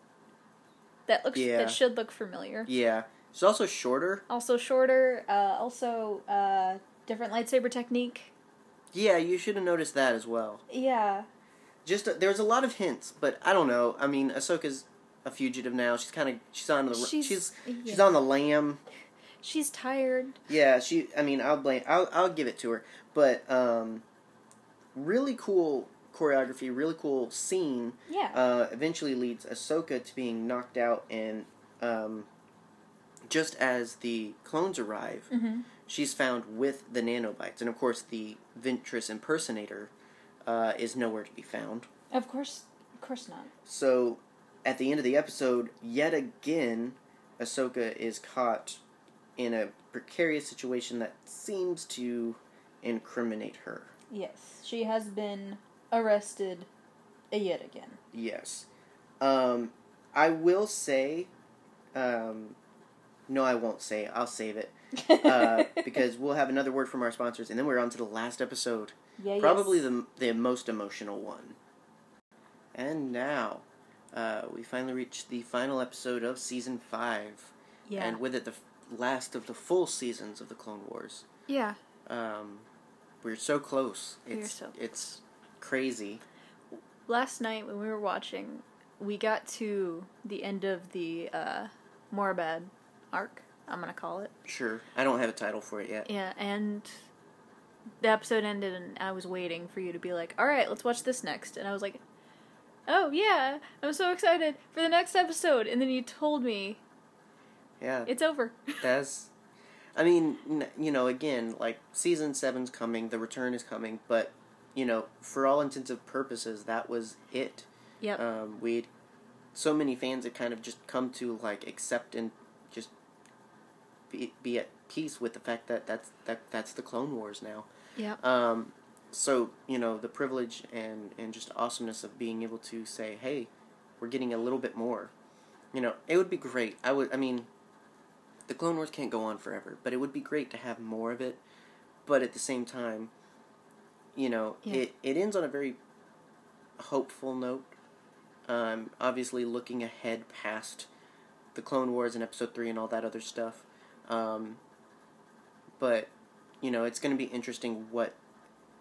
That looks Yeah. that should look familiar. Yeah. She's also shorter. Also shorter. Uh, also uh, different lightsaber technique. Yeah, you should have noticed that as well. Yeah. Just uh, there's a lot of hints, but I don't know. I mean, Ahsoka's a fugitive now. She's kind of she's on the she's She's- she's, on the lam. She's tired. Yeah, she. I mean, I'll blame. I'll I'll give it to her. But um, really cool choreography, really cool scene. Yeah. Uh, eventually leads Ahsoka to being knocked out, and um, just as the clones arrive, mm-hmm. she's found with the nanobites, and of course the Ventress impersonator uh, is nowhere to be found. Of course. Of course not. So, at the end of the episode, yet again, Ahsoka is caught in a precarious situation that seems to incriminate her. Yes, she has been arrested yet again. Yes. Um, I will say, um, no, I won't say. I'll save it uh, because we'll have another word from our sponsors, and then we're on to the last episode. yeah, Probably yes. the the most emotional one. And now, uh, we finally reached the final episode of season five, yeah and with it the last of the full seasons of the Clone Wars. yeah. Um, we're so close. It's so it's crazy. Last night when we were watching, we got to the end of the uh, Morbad arc. I'm gonna call it. Sure, I don't have a title for it yet. Yeah, and the episode ended, and I was waiting for you to be like, "All right, let's watch this next," and I was like, "Oh yeah, I'm so excited for the next episode," and then you told me Yeah, it's over. that's. I mean, you know, again, like season seven's coming, the return is coming, but you know, for all intents and purposes, that was it. yep. um, we'd so many fans had kind of just come to like accept and just be, be at peace with the fact that that's that that's the Clone Wars now. yep. Um, so you know the privilege and and just awesomeness of being able to say, hey, we're getting a little bit more. You know, it would be great. I would. I mean, the Clone Wars can't go on forever, but it would be great to have more of it. But at the same time, you know, Yeah. it it ends on a very hopeful note. Um, obviously, looking ahead past the Clone Wars and Episode Three and all that other stuff. Um, but you know, it's going to be interesting what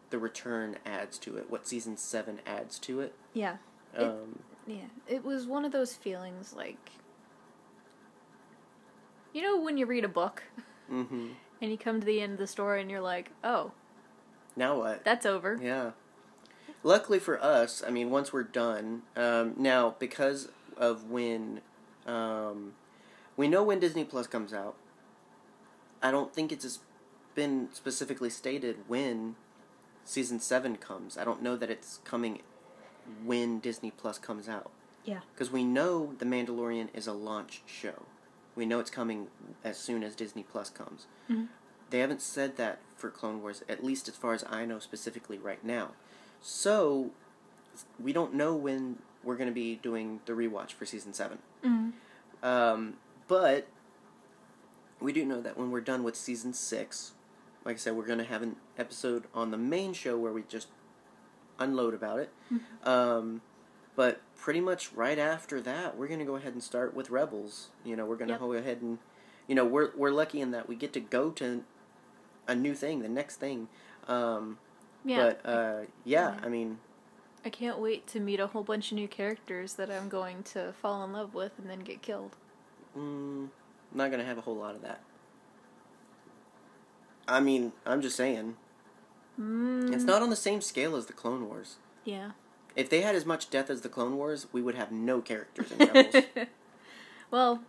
the return adds to it, what season seven adds to it. yeah. It- Um, Yeah, it was one of those feelings like you know when you read a book hmm and you come to the end of the story and you're like, "Oh, Now what? that's over." Yeah. Luckily for us, I mean, once we're done, um, now because of when, um, we know when Disney Plus comes out. I don't think it's been specifically stated when season seven comes. I don't know that it's coming when Disney Plus comes out. Yeah. Because we know The Mandalorian is a launch show. We know it's coming as soon as Disney Plus comes. Mhm. they haven't said that for Clone Wars, at least as far as I know specifically right now. So we don't know when we're going to be doing the rewatch for season seven. Mm. Um, but we do know that when we're done with season six, like I said, we're going to have an episode on the main show where we just unload about it. Um, but pretty much right after that, we're going to go ahead and start with Rebels. You know, we're going to Yep. go ahead and, you know, we're we're lucky in that we get to go to a new thing, the next thing. Um, Yeah. But uh, yeah, Yeah. I mean, I can't wait to meet a whole bunch of new characters that I'm going to fall in love with and then get killed. Mm, not gonna have a whole lot of that. I mean, I'm just saying, Mm. it's not on the same scale as the Clone Wars. Yeah. If they had as much death as the Clone Wars, we would have no characters in Rebels. well,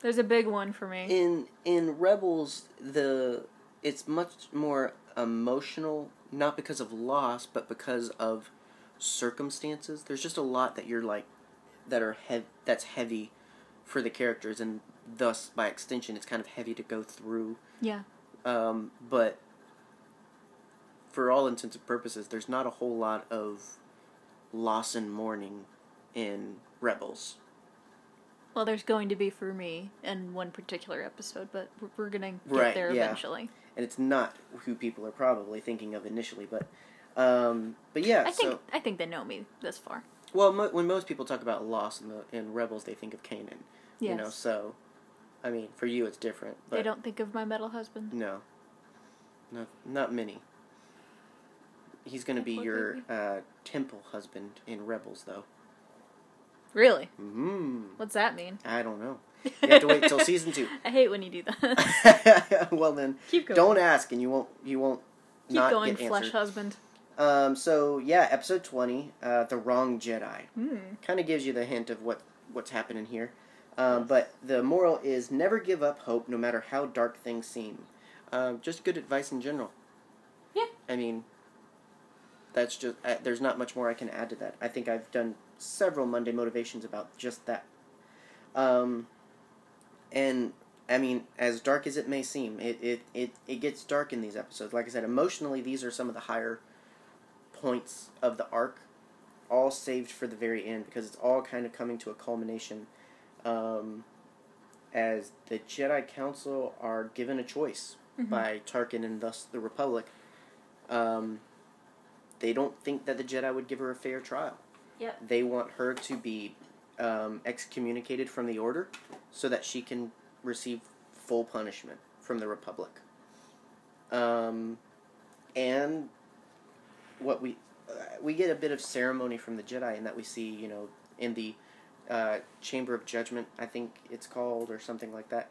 there's a big one for me. in in Rebels, the it's much more emotional, not because of loss, but because of circumstances. There's just a lot that you're like that are hev- that's heavy for the characters, and thus by extension, it's kind of heavy to go through. yeah. Um, but for all intents and purposes, there's not a whole lot of loss and mourning in Rebels. Well, there's going to be for me in one particular episode, but we're- we're gonna get Right, there yeah. eventually. And it's not who people are probably thinking of initially, but um, but yeah. I think so I think they know me this far. well, mo- when most people talk about loss in the in Rebels, they think of Kanan. Yes. You know, so I mean, for you it's different. But they don't think of my metal husband. No. No, not many. He's going to be your uh, temple husband in Rebels, though. Really? Hmm. What's that mean? I don't know. You have to wait till season two. I hate when you do that. well then, Keep going. don't ask, and you won't. You won't. Keep not going, get flesh answered. husband. Um. So yeah, episode twenty, uh, the wrong Jedi, Hmm. kind of gives you the hint of what what's happening here. Um, but the moral is never give up hope, no matter how dark things seem. Um, just good advice in general. Yeah. I mean, that's just uh, there's not much more I can add to that. I think I've done several Monday motivations about just that. Um, and I mean, as dark as it may seem, it, it, it, it gets dark in these episodes. Like I said, emotionally, these are some of the higher points of the arc, all saved for the very end because it's all kind of coming to a culmination um, as the Jedi Council are given a choice Mhm. by Tarkin and thus the Republic. Um, they don't think that the Jedi would give her a fair trial. Yep. They want her to be um, excommunicated from the Order so that she can receive full punishment from the Republic. Um, and what we uh, we get a bit of ceremony from the Jedi in that we see, you know, in the uh, Chamber of Judgment, I think it's called, or something like that,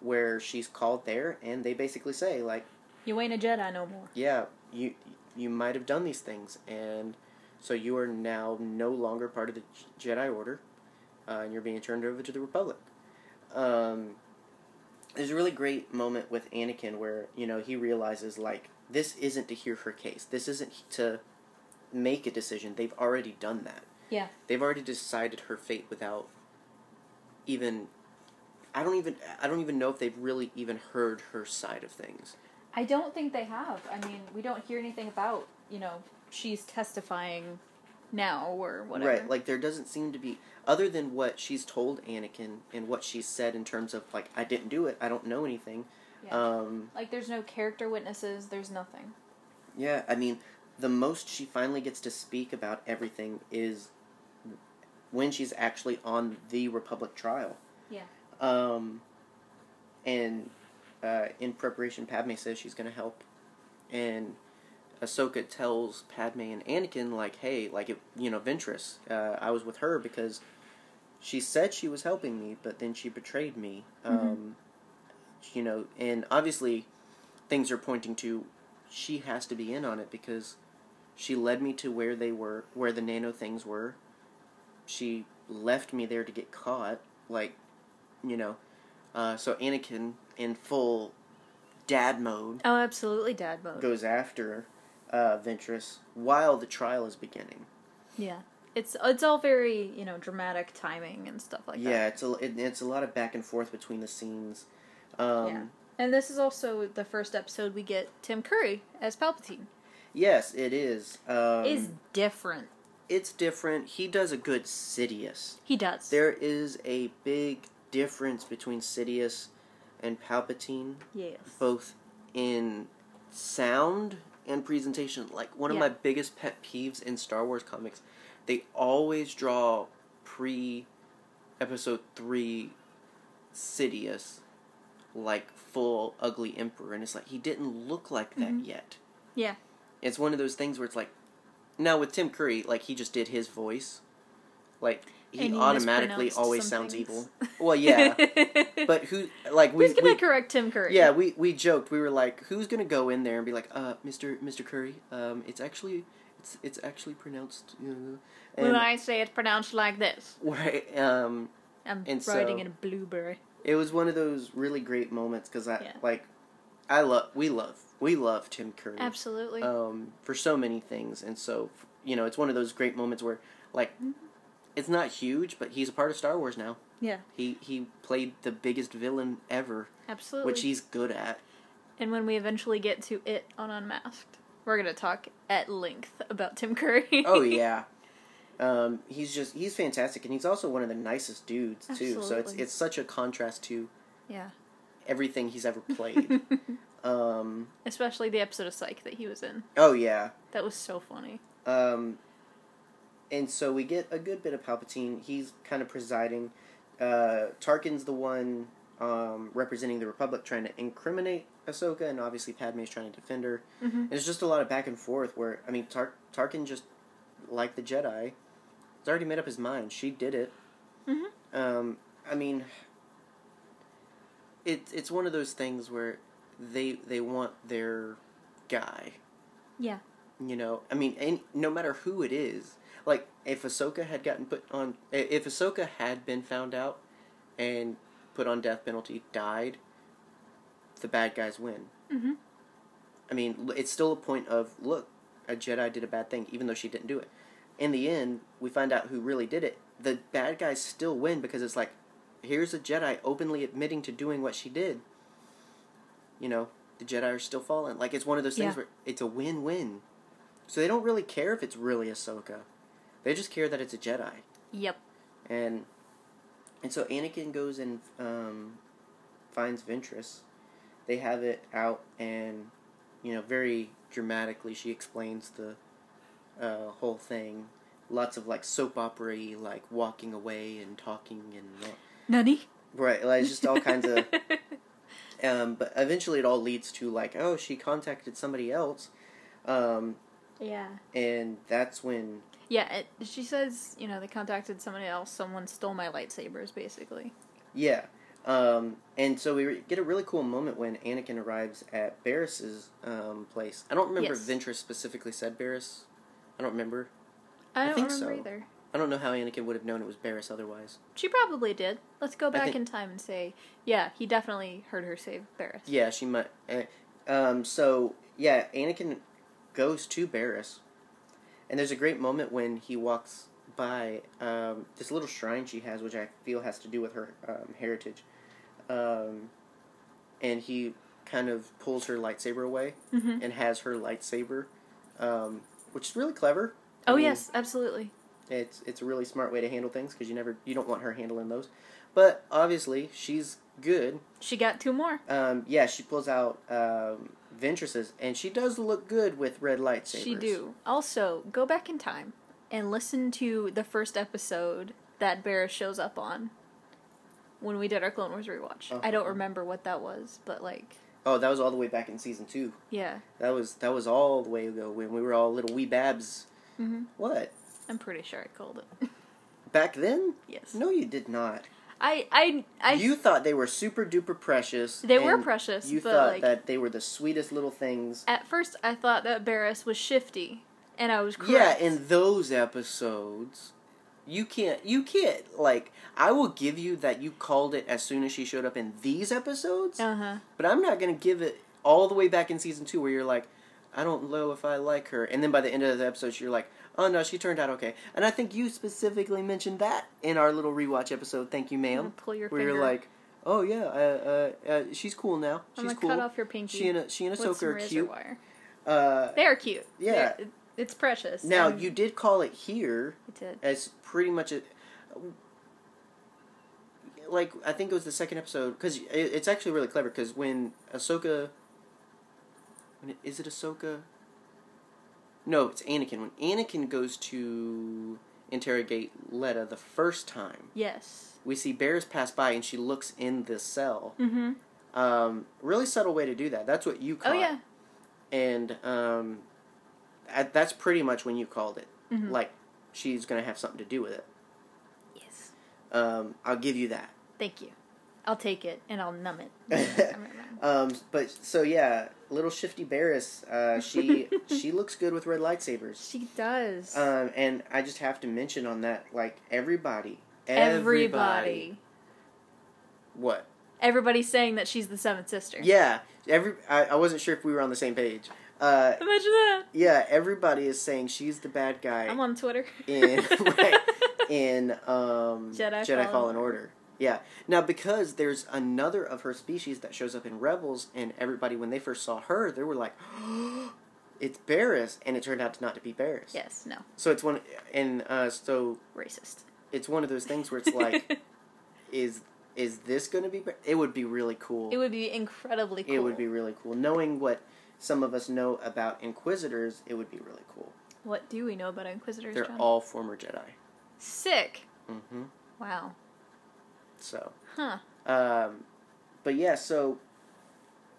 where she's called there, and they basically say, like, You ain't a Jedi no more. yeah, you you might have done these things, and so you are now no longer part of the Jedi Order, uh, and you're being turned over to the Republic. Um, there's a really great moment with Anakin where you know he realizes like this isn't to hear her case. This isn't to make a decision. They've already done that. Yeah. They've already decided her fate without even. I don't even. I don't even know if they've really even heard her side of things. I don't think they have. I mean, we don't hear anything about, you know, she's testifying now or whatever. Right, like there doesn't seem to be other than what she's told Anakin and what she's said in terms of like I didn't do it, I don't know anything. Yeah. Um like there's no character witnesses, there's nothing. yeah, I mean the most she finally gets to speak about everything is when she's actually on the Republic trial. Yeah. Um and uh, in preparation Padme says she's gonna help and Ahsoka tells Padme and Anakin like, "Hey, like it, you know, Ventress. Uh, I was with her because she said she was helping me, but then she betrayed me. Um, you know, and obviously, things are pointing to she has to be in on it because she led me to where they were, where the nano things were. She left me there to get caught. Like, you know, uh, so Anakin in full dad mode Oh, absolutely dad mode. goes after uh, Ventress while the trial is beginning. Yeah. It's it's all very, you know, dramatic timing and stuff like yeah, that. Yeah, it's a it, it's a lot of back and forth between the scenes. Um, Yeah. And this is also the first episode we get Tim Curry as Palpatine. Yes, it is. Um, is different. it's different. He does a good Sidious. He does. There is a big difference between Sidious and Palpatine, yes. both in sound and presentation. Like one of Yeah. my biggest pet peeves in Star Wars comics, they always draw pre episode 3 Sidious like full ugly emperor and it's like he didn't look like that Mhm. yet. Yeah. It's one of those things where it's like now with Tim Curry, like he just did his voice. Like he, he automatically always sounds things. evil. Well, yeah. but who like we, Who's gonna we correct Tim Curry? yeah, we we joked. We were like, "Who's gonna go in there and be like, uh, Mister Mister Curry? Um, it's actually it's it's actually pronounced, you know." When I say it's pronounced like this, right, um, I'm And writing so- in a blueberry. it was one of those really great moments because I Yeah. like, I love we love we love Tim Curry. Absolutely. um, for so many things. And so, you know, it's one of those great moments where, like, Mm-hmm. It's not huge, but he's a part of Star Wars now. yeah, He he played the biggest villain ever, absolutely. which he's good at. and when we eventually get to it on Unmasked, we're gonna talk at length about Tim Curry. Oh yeah. Um, he's just he's fantastic, and he's also one of the nicest dudes too. So it's it's such a contrast to yeah. everything he's ever played. um, Especially the episode of Psych that he was in. oh yeah, That was so funny. Um, and so we get a good bit of Palpatine. He's kind of presiding. Uh, Tarkin's the one um, representing the Republic, trying to incriminate Ahsoka, and obviously Padme's trying to defend her. Mm-hmm. And it's just a lot of back and forth. Where I mean, Tar- Tarkin just like the Jedi, has already made up his mind. She did it. Mhm. Um, I mean, it it's one of those things where they they want their guy. Yeah. You know, I mean, and no matter who it is, like if Ahsoka had gotten put on, if Ahsoka had been found out and put on death penalty, died, the bad guys win. Mm-hmm. I mean, it's still a point of look, a Jedi did a bad thing, even though she didn't do it. In the end, we find out who really did it. The bad guys still win because it's like, here's a Jedi openly admitting to doing what she did. You know, the Jedi are still fallen. Like it's one of those things Yeah. where it's a win-win. So they don't really care if it's really Ahsoka. They just care that it's a Jedi. Yep. And and so Anakin goes and um, finds Ventress. They have it out, and you know, very dramatically, she explains the uh, whole thing. Lots of like soap opera like walking away and talking and Nani? right, like just all kinds of. Um, but eventually, it all leads to like, oh, she contacted somebody else, um, yeah. and that's when Yeah, it, she says, you know, they contacted somebody else. Someone stole my lightsabers, basically. Yeah. Um, and so we re- get a really cool moment when Anakin arrives at Barris's um, place. I don't remember Yes. if Ventress specifically said Barris. I don't remember. I I don't think remember so. either. I don't know how Anakin would have known it was Barris otherwise. She probably did. Let's go back think- in time and say, yeah, he definitely heard her say Barris. Yeah, she might. Uh, um, so yeah, Anakin goes to Barris, and there's a great moment when he walks by um, this little shrine she has, which I feel has to do with her um, heritage. Um, and he kind of pulls her lightsaber away Mm-hmm. and has her lightsaber, um, which is really clever. I Oh mean, yes, absolutely. it's it's a really smart way to handle things because you never you don't want her handling those. But obviously she's good. She got two more. Um, yeah, she pulls out um, Ventress's, and she does look good with red lightsabers. She do. Also, go back in time and listen to the first episode that Barris shows up on when we did our Clone Wars rewatch. I don't Uh-huh. remember what that was, but like, Oh, that was all the way back in season two. yeah, That was that was all the way ago when we were all little wee babs. hmm What? I'm pretty sure I called it. Back then? yes. No, you did not. I I I. you thought they were super duper precious. They were precious, You thought like- that they were the sweetest little things. at first, I thought that Barris was shifty, and I was correct. Yeah, in those episodes, you can't. You can't like. I will give you that you called it as soon as she showed up in these episodes, Uh huh. but I'm not gonna give it all the way back in season two where you're like, I don't know if I like her, and then by the end of the episode you're like, oh no, she turned out okay. And I think you specifically mentioned that in our little rewatch episode. Thank you, ma'am. pull your Where finger. you're like, oh yeah, uh, uh, uh, she's cool now. I'm She's gonna cool. cut off your pinky. she and she and Ahsoka are cute. wire. Uh, They are cute. Yeah. They're- it's precious. now and you did call it here it did. as pretty much a. Like I think it was the second episode because it, it's actually really clever because when Ahsoka. When it, is it Ahsoka? No, it's Anakin. When Anakin goes to interrogate Letta the first time, Yes. we see Barris pass by and she looks in the cell. Mm-hmm. Um, really subtle way to do that. That's what you Oh caught. yeah. And um, at, that's pretty much when you called it. Mhm. Like she's gonna have something to do with it. Yes. Um, I'll give you that. Thank you. I'll take it and I'll numb it. um, but so yeah, little shifty Barris. Uh, she she looks good with red lightsabers. she does. Um, and I just have to mention on that, like everybody, Everybody. What? Everybody's saying that she's the seventh sister. Yeah, every. I, I wasn't sure if we were on the same page. Uh, Imagine that. yeah, everybody is saying she's the bad guy. I'm on Twitter. in right in um, Jedi Jedi, Fallen Fallen, Order. Yeah. Now because there's another of her species that shows up in Rebels, and everybody when they first saw her, they were like, "It's Barris," and it turned out to not to be Barris. Yes. No. So it's one, and uh, so Racist. it's one of those things where it's like, is is this going to be? Bar- It would be really cool. it would be incredibly cool. It would be really cool. Knowing what some of us know about Inquisitors, it would be really cool. What do we know about Inquisitors? They're John? all former Jedi. sick. Mm hmm. Wow. So. Huh. Um, but yeah, so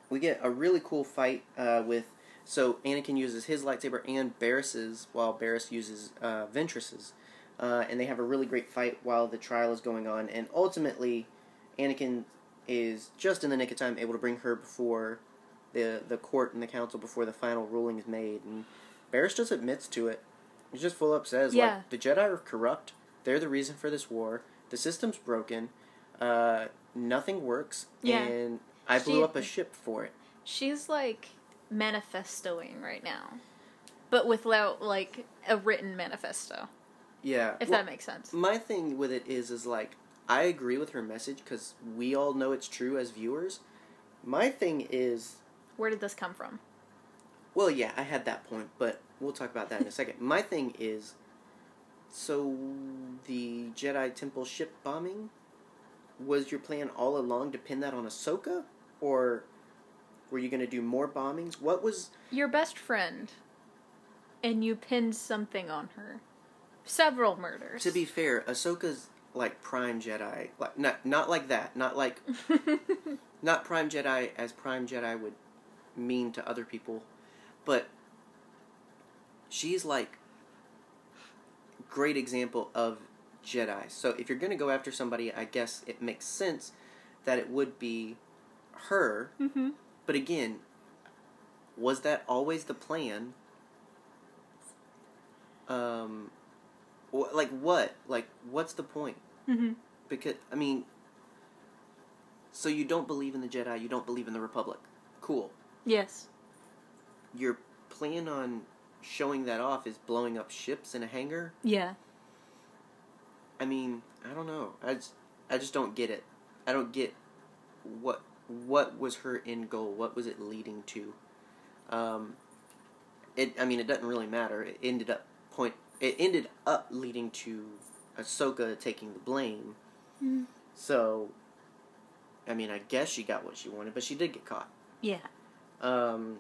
we get a really cool fight uh, with. So Anakin uses his lightsaber and Barris's, while Barris uses uh, Ventress's, uh, and they have a really great fight while the trial is going on. And ultimately, Anakin is just in the nick of time able to bring her before the the court and the council before the final ruling is made. And Barris just admits to it. He just full up says, Yeah. like, the Jedi are corrupt. They're the reason for this war. The system's broken. Uh, nothing works. Yeah. And I blew She- up a ship for it. She's like manifestoing right now, but without like a written manifesto. Yeah. If Well, that makes sense. my thing with it is, is like, I agree with her message because we all know it's true as viewers. My thing is, Where did this come from? well, yeah, I had that point, but we'll talk about that in a second. My thing is, so the Jedi Temple ship bombing was your plan all along to pin that on Ahsoka, or were you going to do more bombings? What was Your best friend, and you pinned something on her. Several murders. to be fair? Ahsoka's like prime Jedi, like not not like that, not like not prime Jedi as prime Jedi would mean to other people, but she's like great example of Jedi. So if you're going to go after somebody, I guess it makes sense that it would be her. hmm But again, was that always the plan? Um, wh- like what? Like what's the point? hmm Because I mean, so you don't believe in the Jedi, you don't believe in the Republic. Cool. Yes. Your plan on showing that off is blowing up ships in a hangar. Yeah. I mean, I don't know. I just, I just don't get it. I don't get what what was her end goal. What was it leading to? Um, it. I mean, it doesn't really matter. It ended up point. It ended up leading to Ahsoka taking the blame. Mhm. So, I mean, I guess she got what she wanted, but she did get caught. Yeah. Um,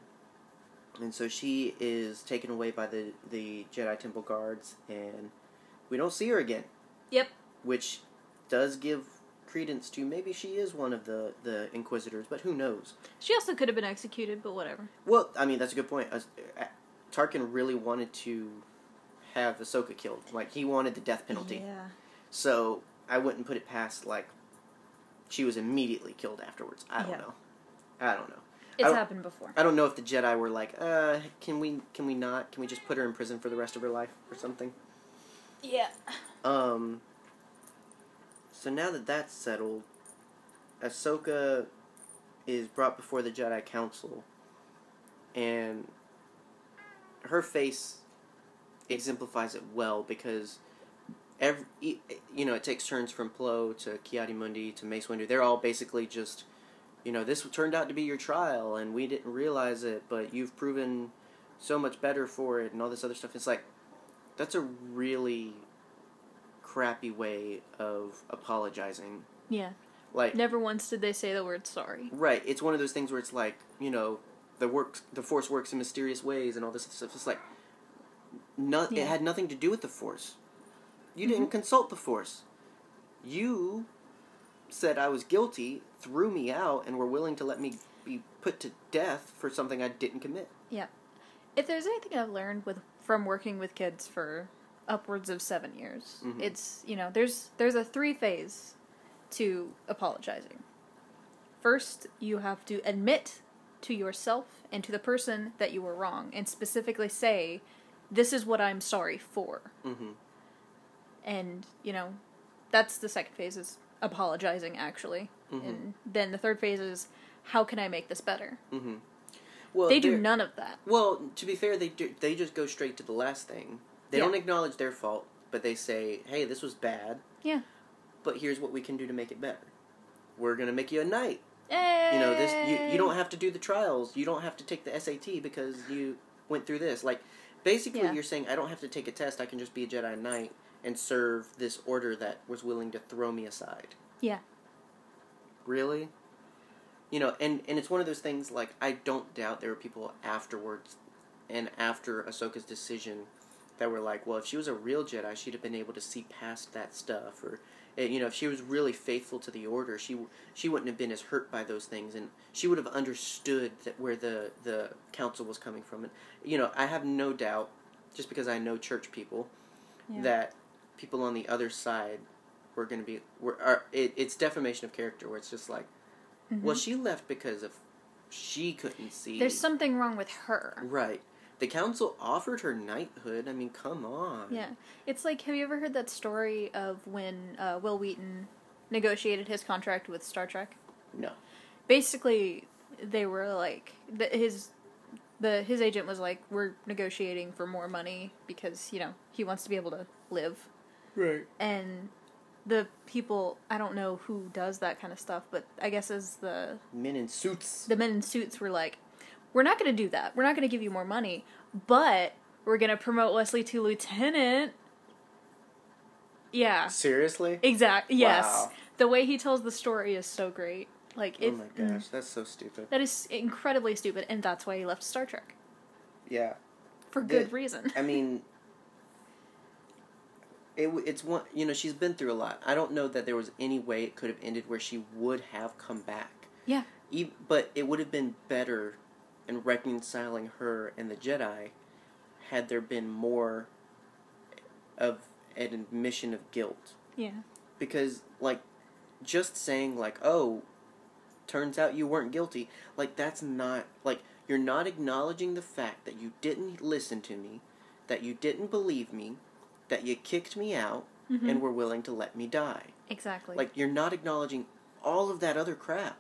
and so she is taken away by the the Jedi Temple guards, and we don't see her again Yep. which does give credence to maybe she is one of the the inquisitors, but who knows? She also could have been executed, but whatever. Well, I mean that's a good point. Uh, Tarkin really wanted to have Ahsoka killed, like he wanted the death penalty. Yeah. So I wouldn't put it past like she was immediately killed afterwards. I don't Yeah. know. I don't know. It's happened before. I don't know if the Jedi were like, uh, can we can we not? Can we just put her in prison for the rest of her life or something? Yeah. Um. So now that that's settled, Ahsoka is brought before the Jedi Council, and her face exemplifies it well because every you know it takes turns from Plo to Ki-Adi-Mundi to Mace Windu. They're all basically just you know this turned out to be your trial and we didn't realize it, but you've proven so much better for it and all this other stuff. It's like that's a really crappy way of apologizing. Yeah. Like Never once did they say the word sorry. Right. It's one of those things where it's like, you know, the works the force works in mysterious ways and all this stuff. It's like no, Yeah. it had nothing to do with the force. You didn't mm-hmm. consult the force. You said I was guilty, threw me out, and were willing to let me be put to death for something I didn't commit. Yeah. If there's anything I've learned with from working with kids for upwards of seven years, Mhm. it's you know there's there's a three phase to apologizing. First, you have to admit to yourself and to the person that you were wrong, and specifically say, "This is what I'm sorry for." Mm-hmm. And you know, that's the second phase is apologizing actually, Mhm. and then the third phase is, "How can I make this better?" Well, they do none of that. Well, to be fair, they do, they just go straight to the last thing. They Yeah. don't acknowledge their fault, but they say, "Hey, this was bad, Yeah. but here's what we can do to make it better. We're gonna make you a knight. Hey! You know, this you, you don't have to do the trials. You don't have to take the SAT because you went through this. Like, basically, Yeah. you're saying I don't have to take a test. I can just be a Jedi Knight and serve this order that was willing to throw me aside. Yeah. Really? You know, and and it's one of those things. Like, I don't doubt there were people afterwards, and after Ahsoka's decision, that were like, well, if she was a real Jedi, she'd have been able to see past that stuff, or eh, you know, if she was really faithful to the Order, she she wouldn't have been as hurt by those things, and she would have understood that where the the council was coming from. And you know, I have no doubt, just because I know church people, Yeah. that people on the other side were going to be were are it, it's defamation of character, where it's just like, well, Mhm. she left because of she couldn't see. There's something wrong with her. right. The council offered her knighthood. I mean, come on. Yeah. It's like, have you ever heard that story of when uh, Wil Wheaton negotiated his contract with Star Trek? No. Basically, they were like, the, his the his agent was like, we're negotiating for more money because you know he wants to be able to live, Right. and the people I don't know who does that kind of stuff, but I guess as the Men in suits. the men in suits were like, "We're not going to do that. We're not going to give you more money, but we're going to promote Wesley to lieutenant." Yeah, Seriously? Exactly. Yes, Wow. the way he tells the story is so great. Like oh it. oh my mm. gosh, that's so stupid. That is incredibly stupid, and that's why he left Star Trek Yeah. for The- good reason. I mean, it it's one. You know, she's been through a lot. I don't know that there was any way it could have ended where she would have come back. Yeah. E- but it would have been better in reconciling her and the Jedi had there been more of an admission of guilt. Yeah, because like just saying like oh turns out you weren't guilty like that's not like you're not acknowledging the fact that you didn't listen to me that you didn't believe me that you kicked me out Mhm. and were willing to let me die exactly. like you're not acknowledging all of that other crap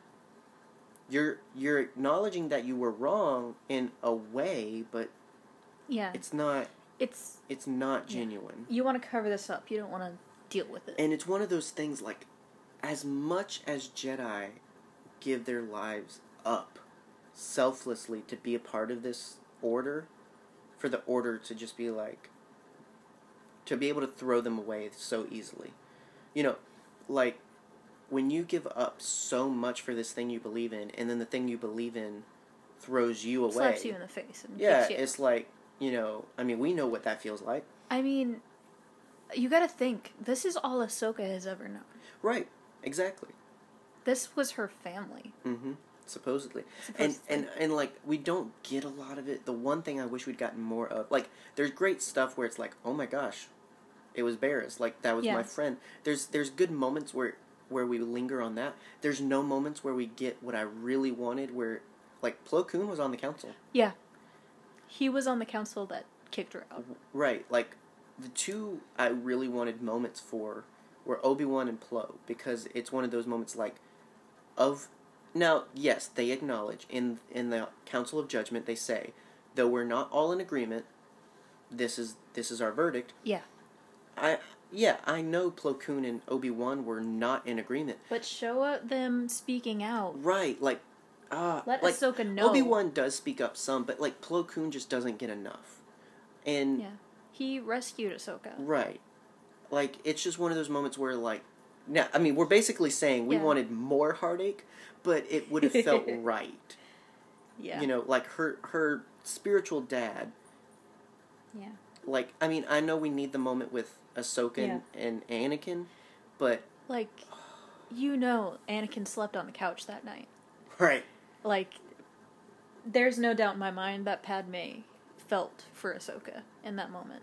you're you're acknowledging that you were wrong in a way but yeah, it's not it's it's not genuine you want to cover this up. You don't want to deal with it. And it's one of those things like, as much as Jedi give their lives up selflessly to be a part of this order, for the order to just be like, to be able to throw them away so easily. You know, like, when you give up so much for this thing you believe in, and then the thing you believe in throws you away. Slaps you in the face and yeah, it's like, you know, I mean, we know what that feels like. I mean, you got to think. This is all Ahsoka has ever known. Right, exactly. This was her family. Mm-hmm. Supposedly. Supposedly. and Supposedly. and and like we don't get a lot of it. The one thing I wish we'd gotten more of, like, there's great stuff where it's like, oh my gosh, it was Barriss. Like that was Yeah. my friend. There's there's good moments where where we linger on that. There's no moments where we get what I really wanted. Where like Plo Koon was on the council, Yeah. He was on the council that kicked her out. right? Like the two I really wanted moments for were Obi Wan and Plo because it's one of those moments like of now yes they acknowledge in in the Council of Judgment they say though we're not all in agreement this is this is our verdict Yeah. I yeah, I know Plo Koon and Obi Wan were not in agreement. But show them speaking out. Right, like, uh, Let like Ahsoka know. Obi Wan does speak up some, but like Plo Koon just doesn't get enough. And Yeah. He rescued Ahsoka. right, like it's just one of those moments where like, now I mean we're basically saying we Yeah. wanted more heartache, but it would have felt right. Yeah. You know, like her her spiritual dad. Yeah. Like I mean I know we need the moment with Ahsoka and, and Anakin, but Like, you know, Anakin slept on the couch that night. right. Like, there's no doubt in my mind that Padme felt for Ahsoka in that moment.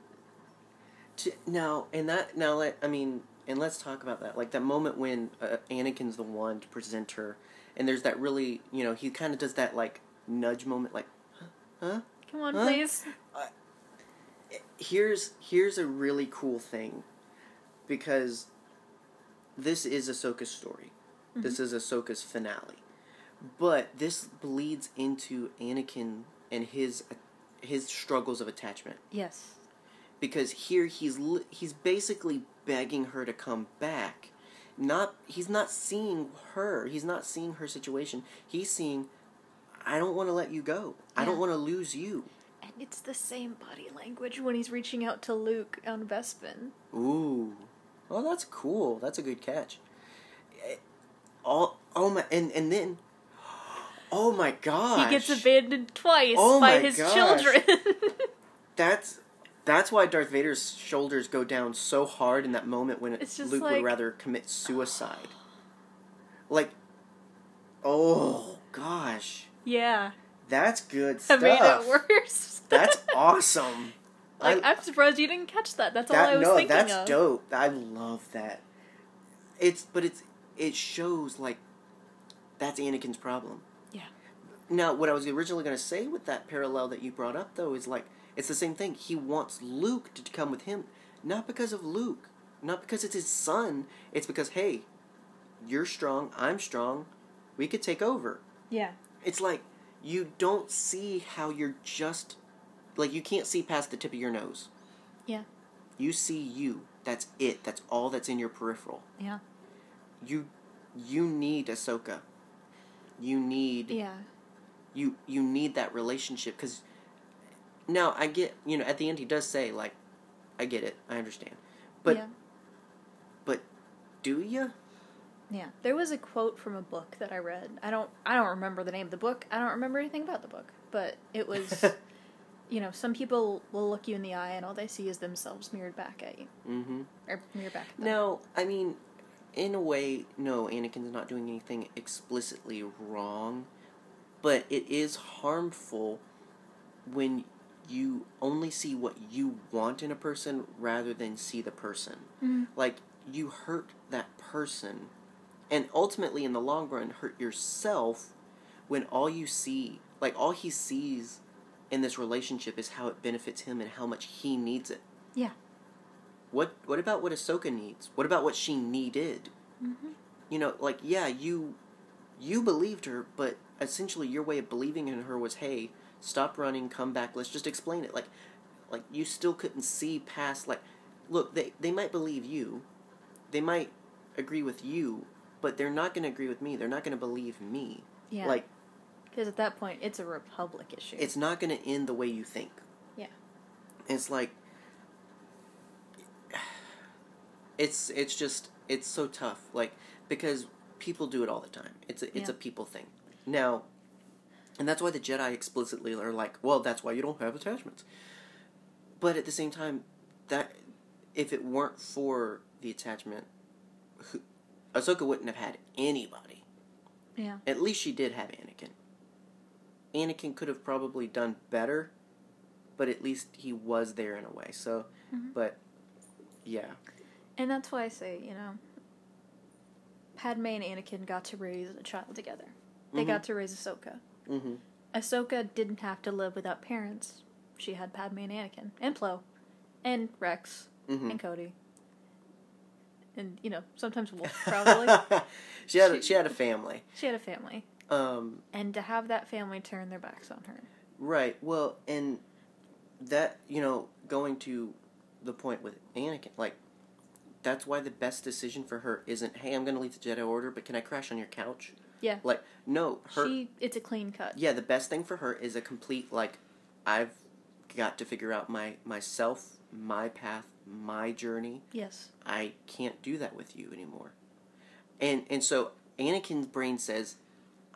To, now and that now let I mean and let's talk about that like that moment when uh, Anakin's the one to present her and there's that really you know he kind of does that like nudge moment like huh, huh? Come on, Huh? please. Here's here's a really cool thing because this is Ahsoka's story mm-hmm. this is Ahsoka's finale but this bleeds into Anakin and his his struggles of attachment Yes. because here he's he's basically begging her to come back. Not he's not seeing her. He's not seeing her situation. He's seeing I don't want to let you go. I don't want to lose you. It's the same body language when he's reaching out to Luke on Bespin. Ooh. Oh, that's cool. That's a good catch. Eh, All oh my and and then Oh my gosh. He gets abandoned twice Oh by my his gosh. children. That's that's why Darth Vader's shoulders go down so hard in that moment when It's just Luke like- would rather commit suicide. Like, oh gosh, yeah. That's good stuff. I made it worse. That's awesome. like, I- I'm surprised you didn't catch that. That's all I was no, thinking that's of. dope. I love that. It's but it's it shows like that's Anakin's problem. Yeah. Now, what I was originally going to say with that parallel that you brought up, though, is like it's the same thing. He wants Luke to come with him, not because of Luke, not because it's his son. It's because hey, you're strong, I'm strong, we could take over. Yeah. It's like you don't see how you're just like you can't see past the tip of your nose. Yeah. You see you. That's it. That's all that's in your peripheral. Yeah. You you need Ahsoka. You need Yeah. you you need that relationship because now I get you know at the end he does say like I get it I understand but yeah. but do you Yeah. There was a quote from a book that I read. I don't I don't remember the name of the book. I don't remember anything about the book. But it was you know, some people will look you in the eye and all they see is themselves mirrored back at you. mm-hmm. Or mirrored back at them. now I mean in a way no Anakin's not doing anything explicitly wrong but it is harmful when you only see what you want in a person rather than see the person Mhm. like you hurt that person and ultimately in the long run hurt yourself when all you see like all he sees in this relationship is how it benefits him and how much he needs it. Yeah. what what about what Ahsoka needs? What about what she needed? Mm-hmm. you know like yeah you you believed her but essentially your way of believing in her was hey stop running come back let's just explain it. Like like you still couldn't see past like look they they might believe you. They might agree with you but they're not going to agree with me they're not going to believe me Yeah. like because at that point it's a republic issue. it's not going to end the way you think Yeah. it's like it's it's just it's so tough like because people do it all the time it's a, it's Yeah. a people thing now and that's why the jedi explicitly are like well that's why you don't have attachments but at the same time that if it weren't for the attachment ahsoka wouldn't have had anybody yeah. at least she did have Anakin. Anakin could have probably done better, but at least he was there in a way. So, Mhm. but yeah, And that's why I say, you know, Padme and Anakin got to raise a child together. They Mhm. got to raise Ahsoka. hmm Ahsoka didn't have to live without parents. She had Padme and Anakin, and Plo, and Rex, hmm and Cody, and you know sometimes Wolf probably. she had a, She- had a family. she had a family, Um, and to have that family turn their backs on her. right. Well, and that you know, going to the point with Anakin, like that's why the best decision for her isn't, hey, I'm going to leave the Jedi Order, but can I crash on your couch? Yeah. Like, no, her. she it's a clean cut. Yeah, the best thing for her is a complete like, I've got to figure out my myself, my path, my journey. Yes. I can't do that with you anymore. And and so Anakin's brain says,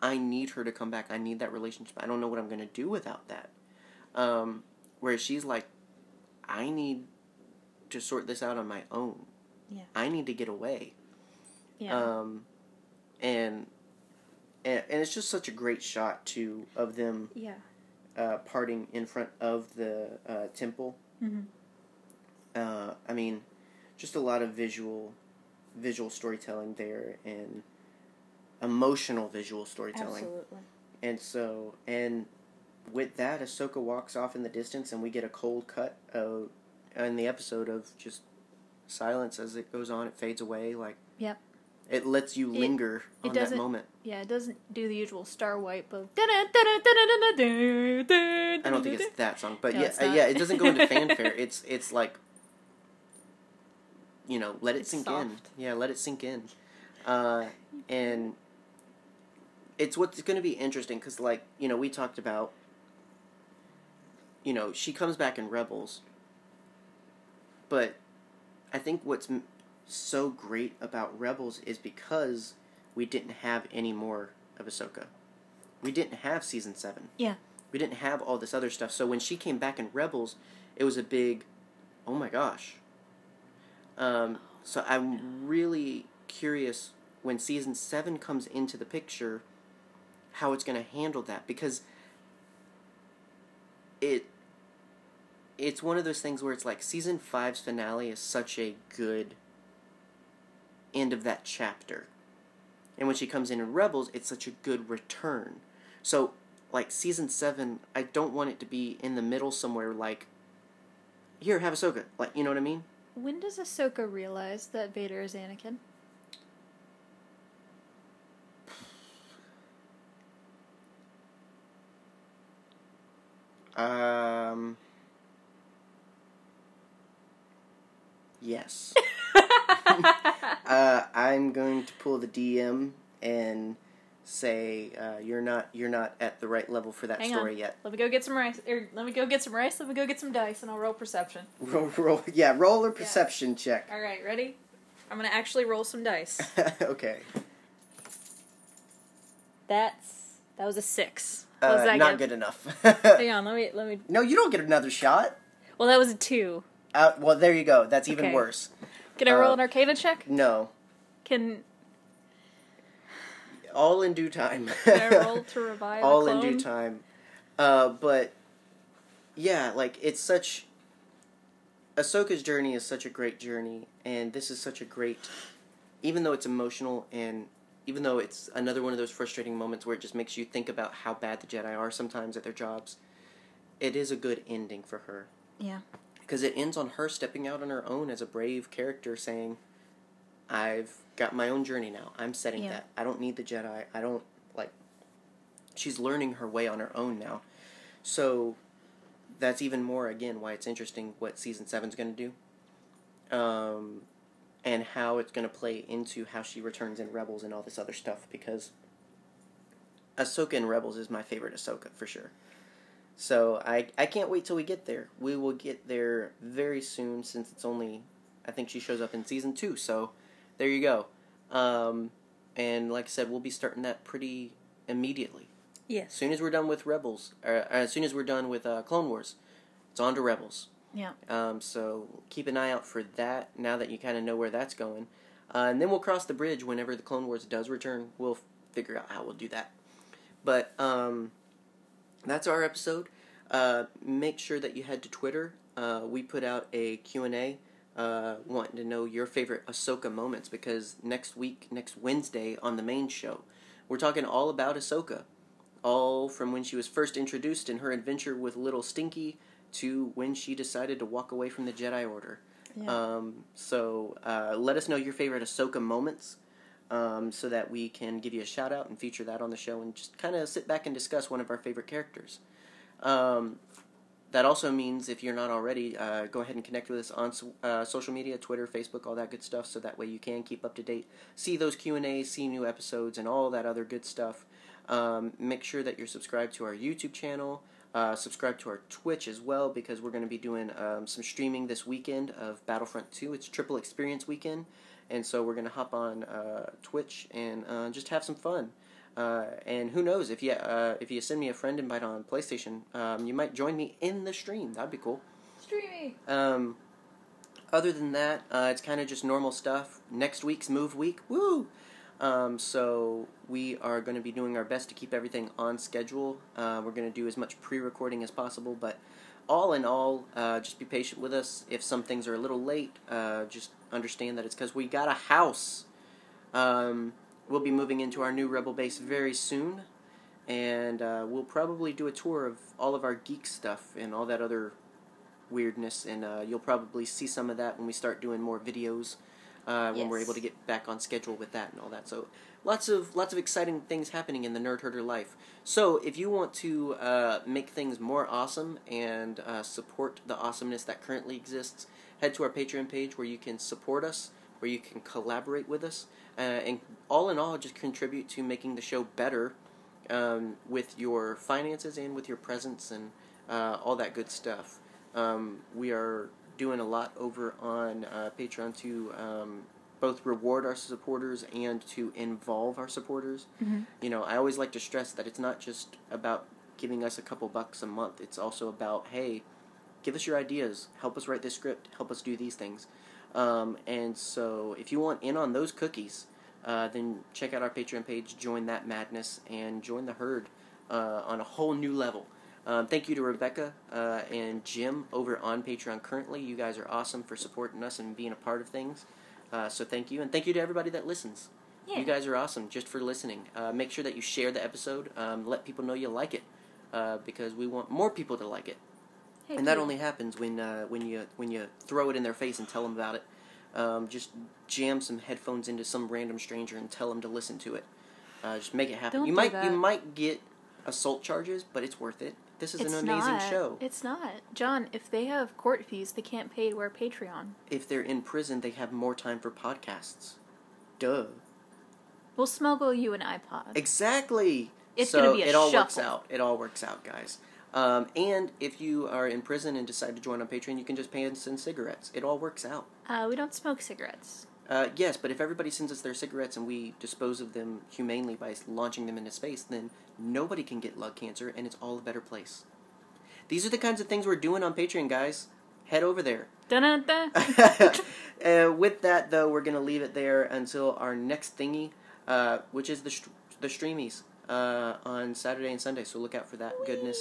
I need her to come back. I need that relationship. I don't know what I'm going to do without that. Um, whereas she's like, I need to sort this out on my own. Yeah. I need to get away. Yeah. Um, and, and and it's just such a great shot too of them yeah. uh, parting in front of the uh, temple. hmm Uh, I mean, just a lot of visual, visual storytelling there, and emotional visual storytelling. Absolutely. And so, and with that, Ahsoka walks off in the distance, and we get a cold cut of, in the episode of just silence as it goes on. It fades away, like Yep. it lets you It- linger it on that doesn't- moment. Yeah, it doesn't do the usual star wipe of. I I don't think it's that song, but No, yeah, uh, yeah, it doesn't go into fanfare. It's it's like, you know, let it It's sink soft. in. Yeah, let it sink in, uh, and it's what's going to be interesting because, like, you know, we talked about, you know, she comes back in Rebels, but I think what's m- so great about Rebels is because we didn't have any more of Ahsoka. We didn't have season seven Yeah. we didn't have all this other stuff. So when she came back in Rebels, it was a big, oh my gosh. Um, so I'm really curious when season seven comes into the picture, how it's going to handle that because it it's one of those things where it's like season five's finale is such a good end of that chapter. And when she comes in in Rebels, it's such a good return. So, like season seven, I don't want it to be in the middle somewhere. Like, here, have Ahsoka. Like, you know what I mean? When does Ahsoka realize that Vader is Anakin? Um. Yes. uh, I'm going to pull the DM and say uh, you're not you're not at the right level for that Hang story on. yet. Let me go get some rice. Or let me go get some rice. Let me go get some dice, and I'll roll perception. Roll, roll, yeah, roll a perception check. All right, ready? I'm gonna actually roll some dice. okay. That's that was a six. Uh, not give? good enough. Hang on, let me let me. no, you don't get another shot. Well, that was a two. Uh, well, there you go. That's even Okay. worse. Can I roll Uh, an Arcana check? No, Can, all in due time. I roll to revive? all in due time. Uh, but yeah, like it's such. Ahsoka's journey is such a great journey, and this is such a great. Even though it's emotional, and even though it's another one of those frustrating moments where it just makes you think about how bad the Jedi are sometimes at their jobs, it is a good ending for her Yeah. because it ends on her stepping out on her own as a brave character, saying, "I've got my own journey now. I'm setting Yeah. that. I don't need the Jedi. I don't like." She's learning her way on her own now, so that's even more again why it's interesting what season seven's going to do, um, and how it's going to play into how she returns in Rebels and all this other stuff because. Ahsoka in Rebels is my favorite Ahsoka for sure. So I I can't wait till we get there. We will get there very soon since it's only I think she shows up in season two. So there you go. Um, and like I said, we'll be starting that pretty immediately. As Yes. soon as we're done with Rebels, or, or as soon as we're done with uh, Clone Wars, it's on to Rebels. Yeah. Um, so keep an eye out for that. Now that you kind of know where that's going, uh, and then we'll cross the bridge whenever the Clone Wars does return. We'll f- figure out how we'll do that. But um, that's our episode. Uh, make sure that you head to Twitter. Uh, we put out a Q and A. Uh, wanting to know your favorite Ahsoka moments because next week, next Wednesday on the main show, we're talking all about Ahsoka, all from when she was first introduced in her adventure with Little Stinky to when she decided to walk away from the Jedi Order. Yeah. Um, so uh, let us know your favorite Ahsoka moments um, so that we can give you a shout out and feature that on the show and just kind of sit back and discuss one of our favorite characters. Um, that also means if you're not already, uh, go ahead and connect with us on uh, social media, Twitter, Facebook, all that good stuff. So that way you can keep up to date, see those Q and A's, see new episodes, and all that other good stuff. Um, make sure that you're subscribed to our YouTube channel. Uh, subscribe to our Twitch as well because we're going to be doing um, some streaming this weekend of Battlefront 2. It's Triple Experience Weekend, and so we're going to hop on uh, Twitch and uh, just have some fun. Uh, and who knows if you uh, if you send me a friend invite on PlayStation, um, you might join me in the stream. That'd be cool. Streamy. Um, other than that, uh, it's kind of just normal stuff. Next week's move week, woo! Um, so we are going to be doing our best to keep everything on schedule. Uh, we're going to do as much pre-recording as possible, but all in all, uh, just be patient with us. If some things are a little late, uh, just understand that it's because we got a house. Um, we'll be moving into our new Rebel base very soon, and uh, we'll probably do a tour of all of our geek stuff and all that other weirdness, and uh, you'll probably see some of that when we start doing more videos. Uh, when we're able to get back on schedule with that and all that, so lots of lots of exciting things happening in the Nerd Herder life. So if you want to uh, make things more awesome and uh, support the awesomeness that currently exists, head to our Patreon page where you can support us, where you can collaborate with us, uh, and all in all, just contribute to making the show better um, with your finances and with your presence and uh, all that good stuff. Um, we are doing a lot over on uh, Patreon to um, both reward our supporters and to involve our supporters. Mhm. You know, I always like to stress that it's not just about giving us a couple bucks a month. It's also about, hey, give us your ideas, help us write this script, help us do these things. Um, and so, if you want in on those cookies, uh, then check out our Patreon page, join that madness, and join the herd uh, on a whole new level. Um, thank you to Rebecca uh, and Jim over on Patreon currently. You guys are awesome for supporting us and being a part of things. Uh, so thank you, and thank you to everybody that listens. Yeah. You guys are awesome just for listening. Uh, make sure that you share the episode. Um, let people know you like it uh, because we want more people to like it Hey, and that only happens when uh, when you when you throw it in their face and tell them about it. Um, just jam some headphones into some random stranger and tell them to listen to it. Uh, just make it happen. Don't you do might you might get assault charges, but it's worth it. This is it's an amazing not. show. It's not. John, if they have court fees, they can't pay to our Patreon. If they're in prison, they have more time for podcasts. Duh. We'll smuggle you an iPod. Exactly. It's so gonna be a it all works shuffle. out. It all works out, guys. Um, and if you are in prison and decide to join on Patreon, you can just pay us in cigarettes. It all works out. Uh, we don't smoke cigarettes. Uh, yes, but if everybody sends us their cigarettes and we dispose of them humanely by launching them into space, then nobody can get lung cancer and it's all a better place. These are the kinds of things we're doing on Patreon, guys. Head over there. Uh, with that, though, we're going to leave it there until our next thingy, uh, which is the, str- the streamies uh, on Saturday and Sunday. So look out for that goodness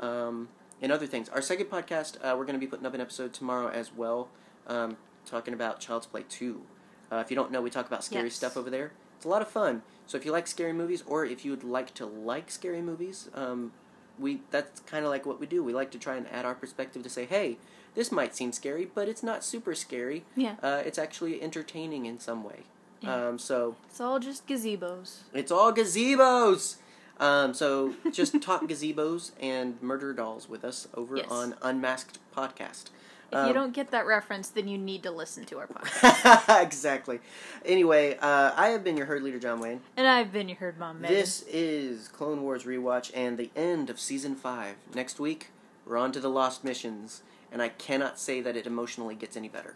um, and other things. Our second podcast, uh, we're going to be putting up an episode tomorrow as well, um, talking about Child's Play 2. Uh, if you don't know, we talk about scary Yes. stuff over there. It's a lot of fun. So if you like scary movies, or if you would like to like scary movies, um, we that's kind of like what we do. We like to try and add our perspective to say, hey, this might seem scary, but it's not super scary. Yeah. Uh, it's actually entertaining in some way. Yeah. Um, so It's all just gazebos. it's all gazebos. Um, so just talk gazebos and murder dolls with us over Yes. on Unmasked Podcast. If Um, you don't get that reference, then you need to listen to our podcast. exactly. Anyway, uh, I have been your herd leader, John Wayne. and I've been your herd mom, Megan. This is Clone Wars rewatch and the end of season five. Next week, we're on to the Lost Missions, and I cannot say that it emotionally gets any better.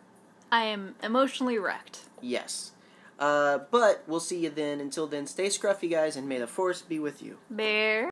I am emotionally wrecked. Yes. Uh, but we'll see you then. Until then, stay scruffy, guys, and may the force be with you. Bear.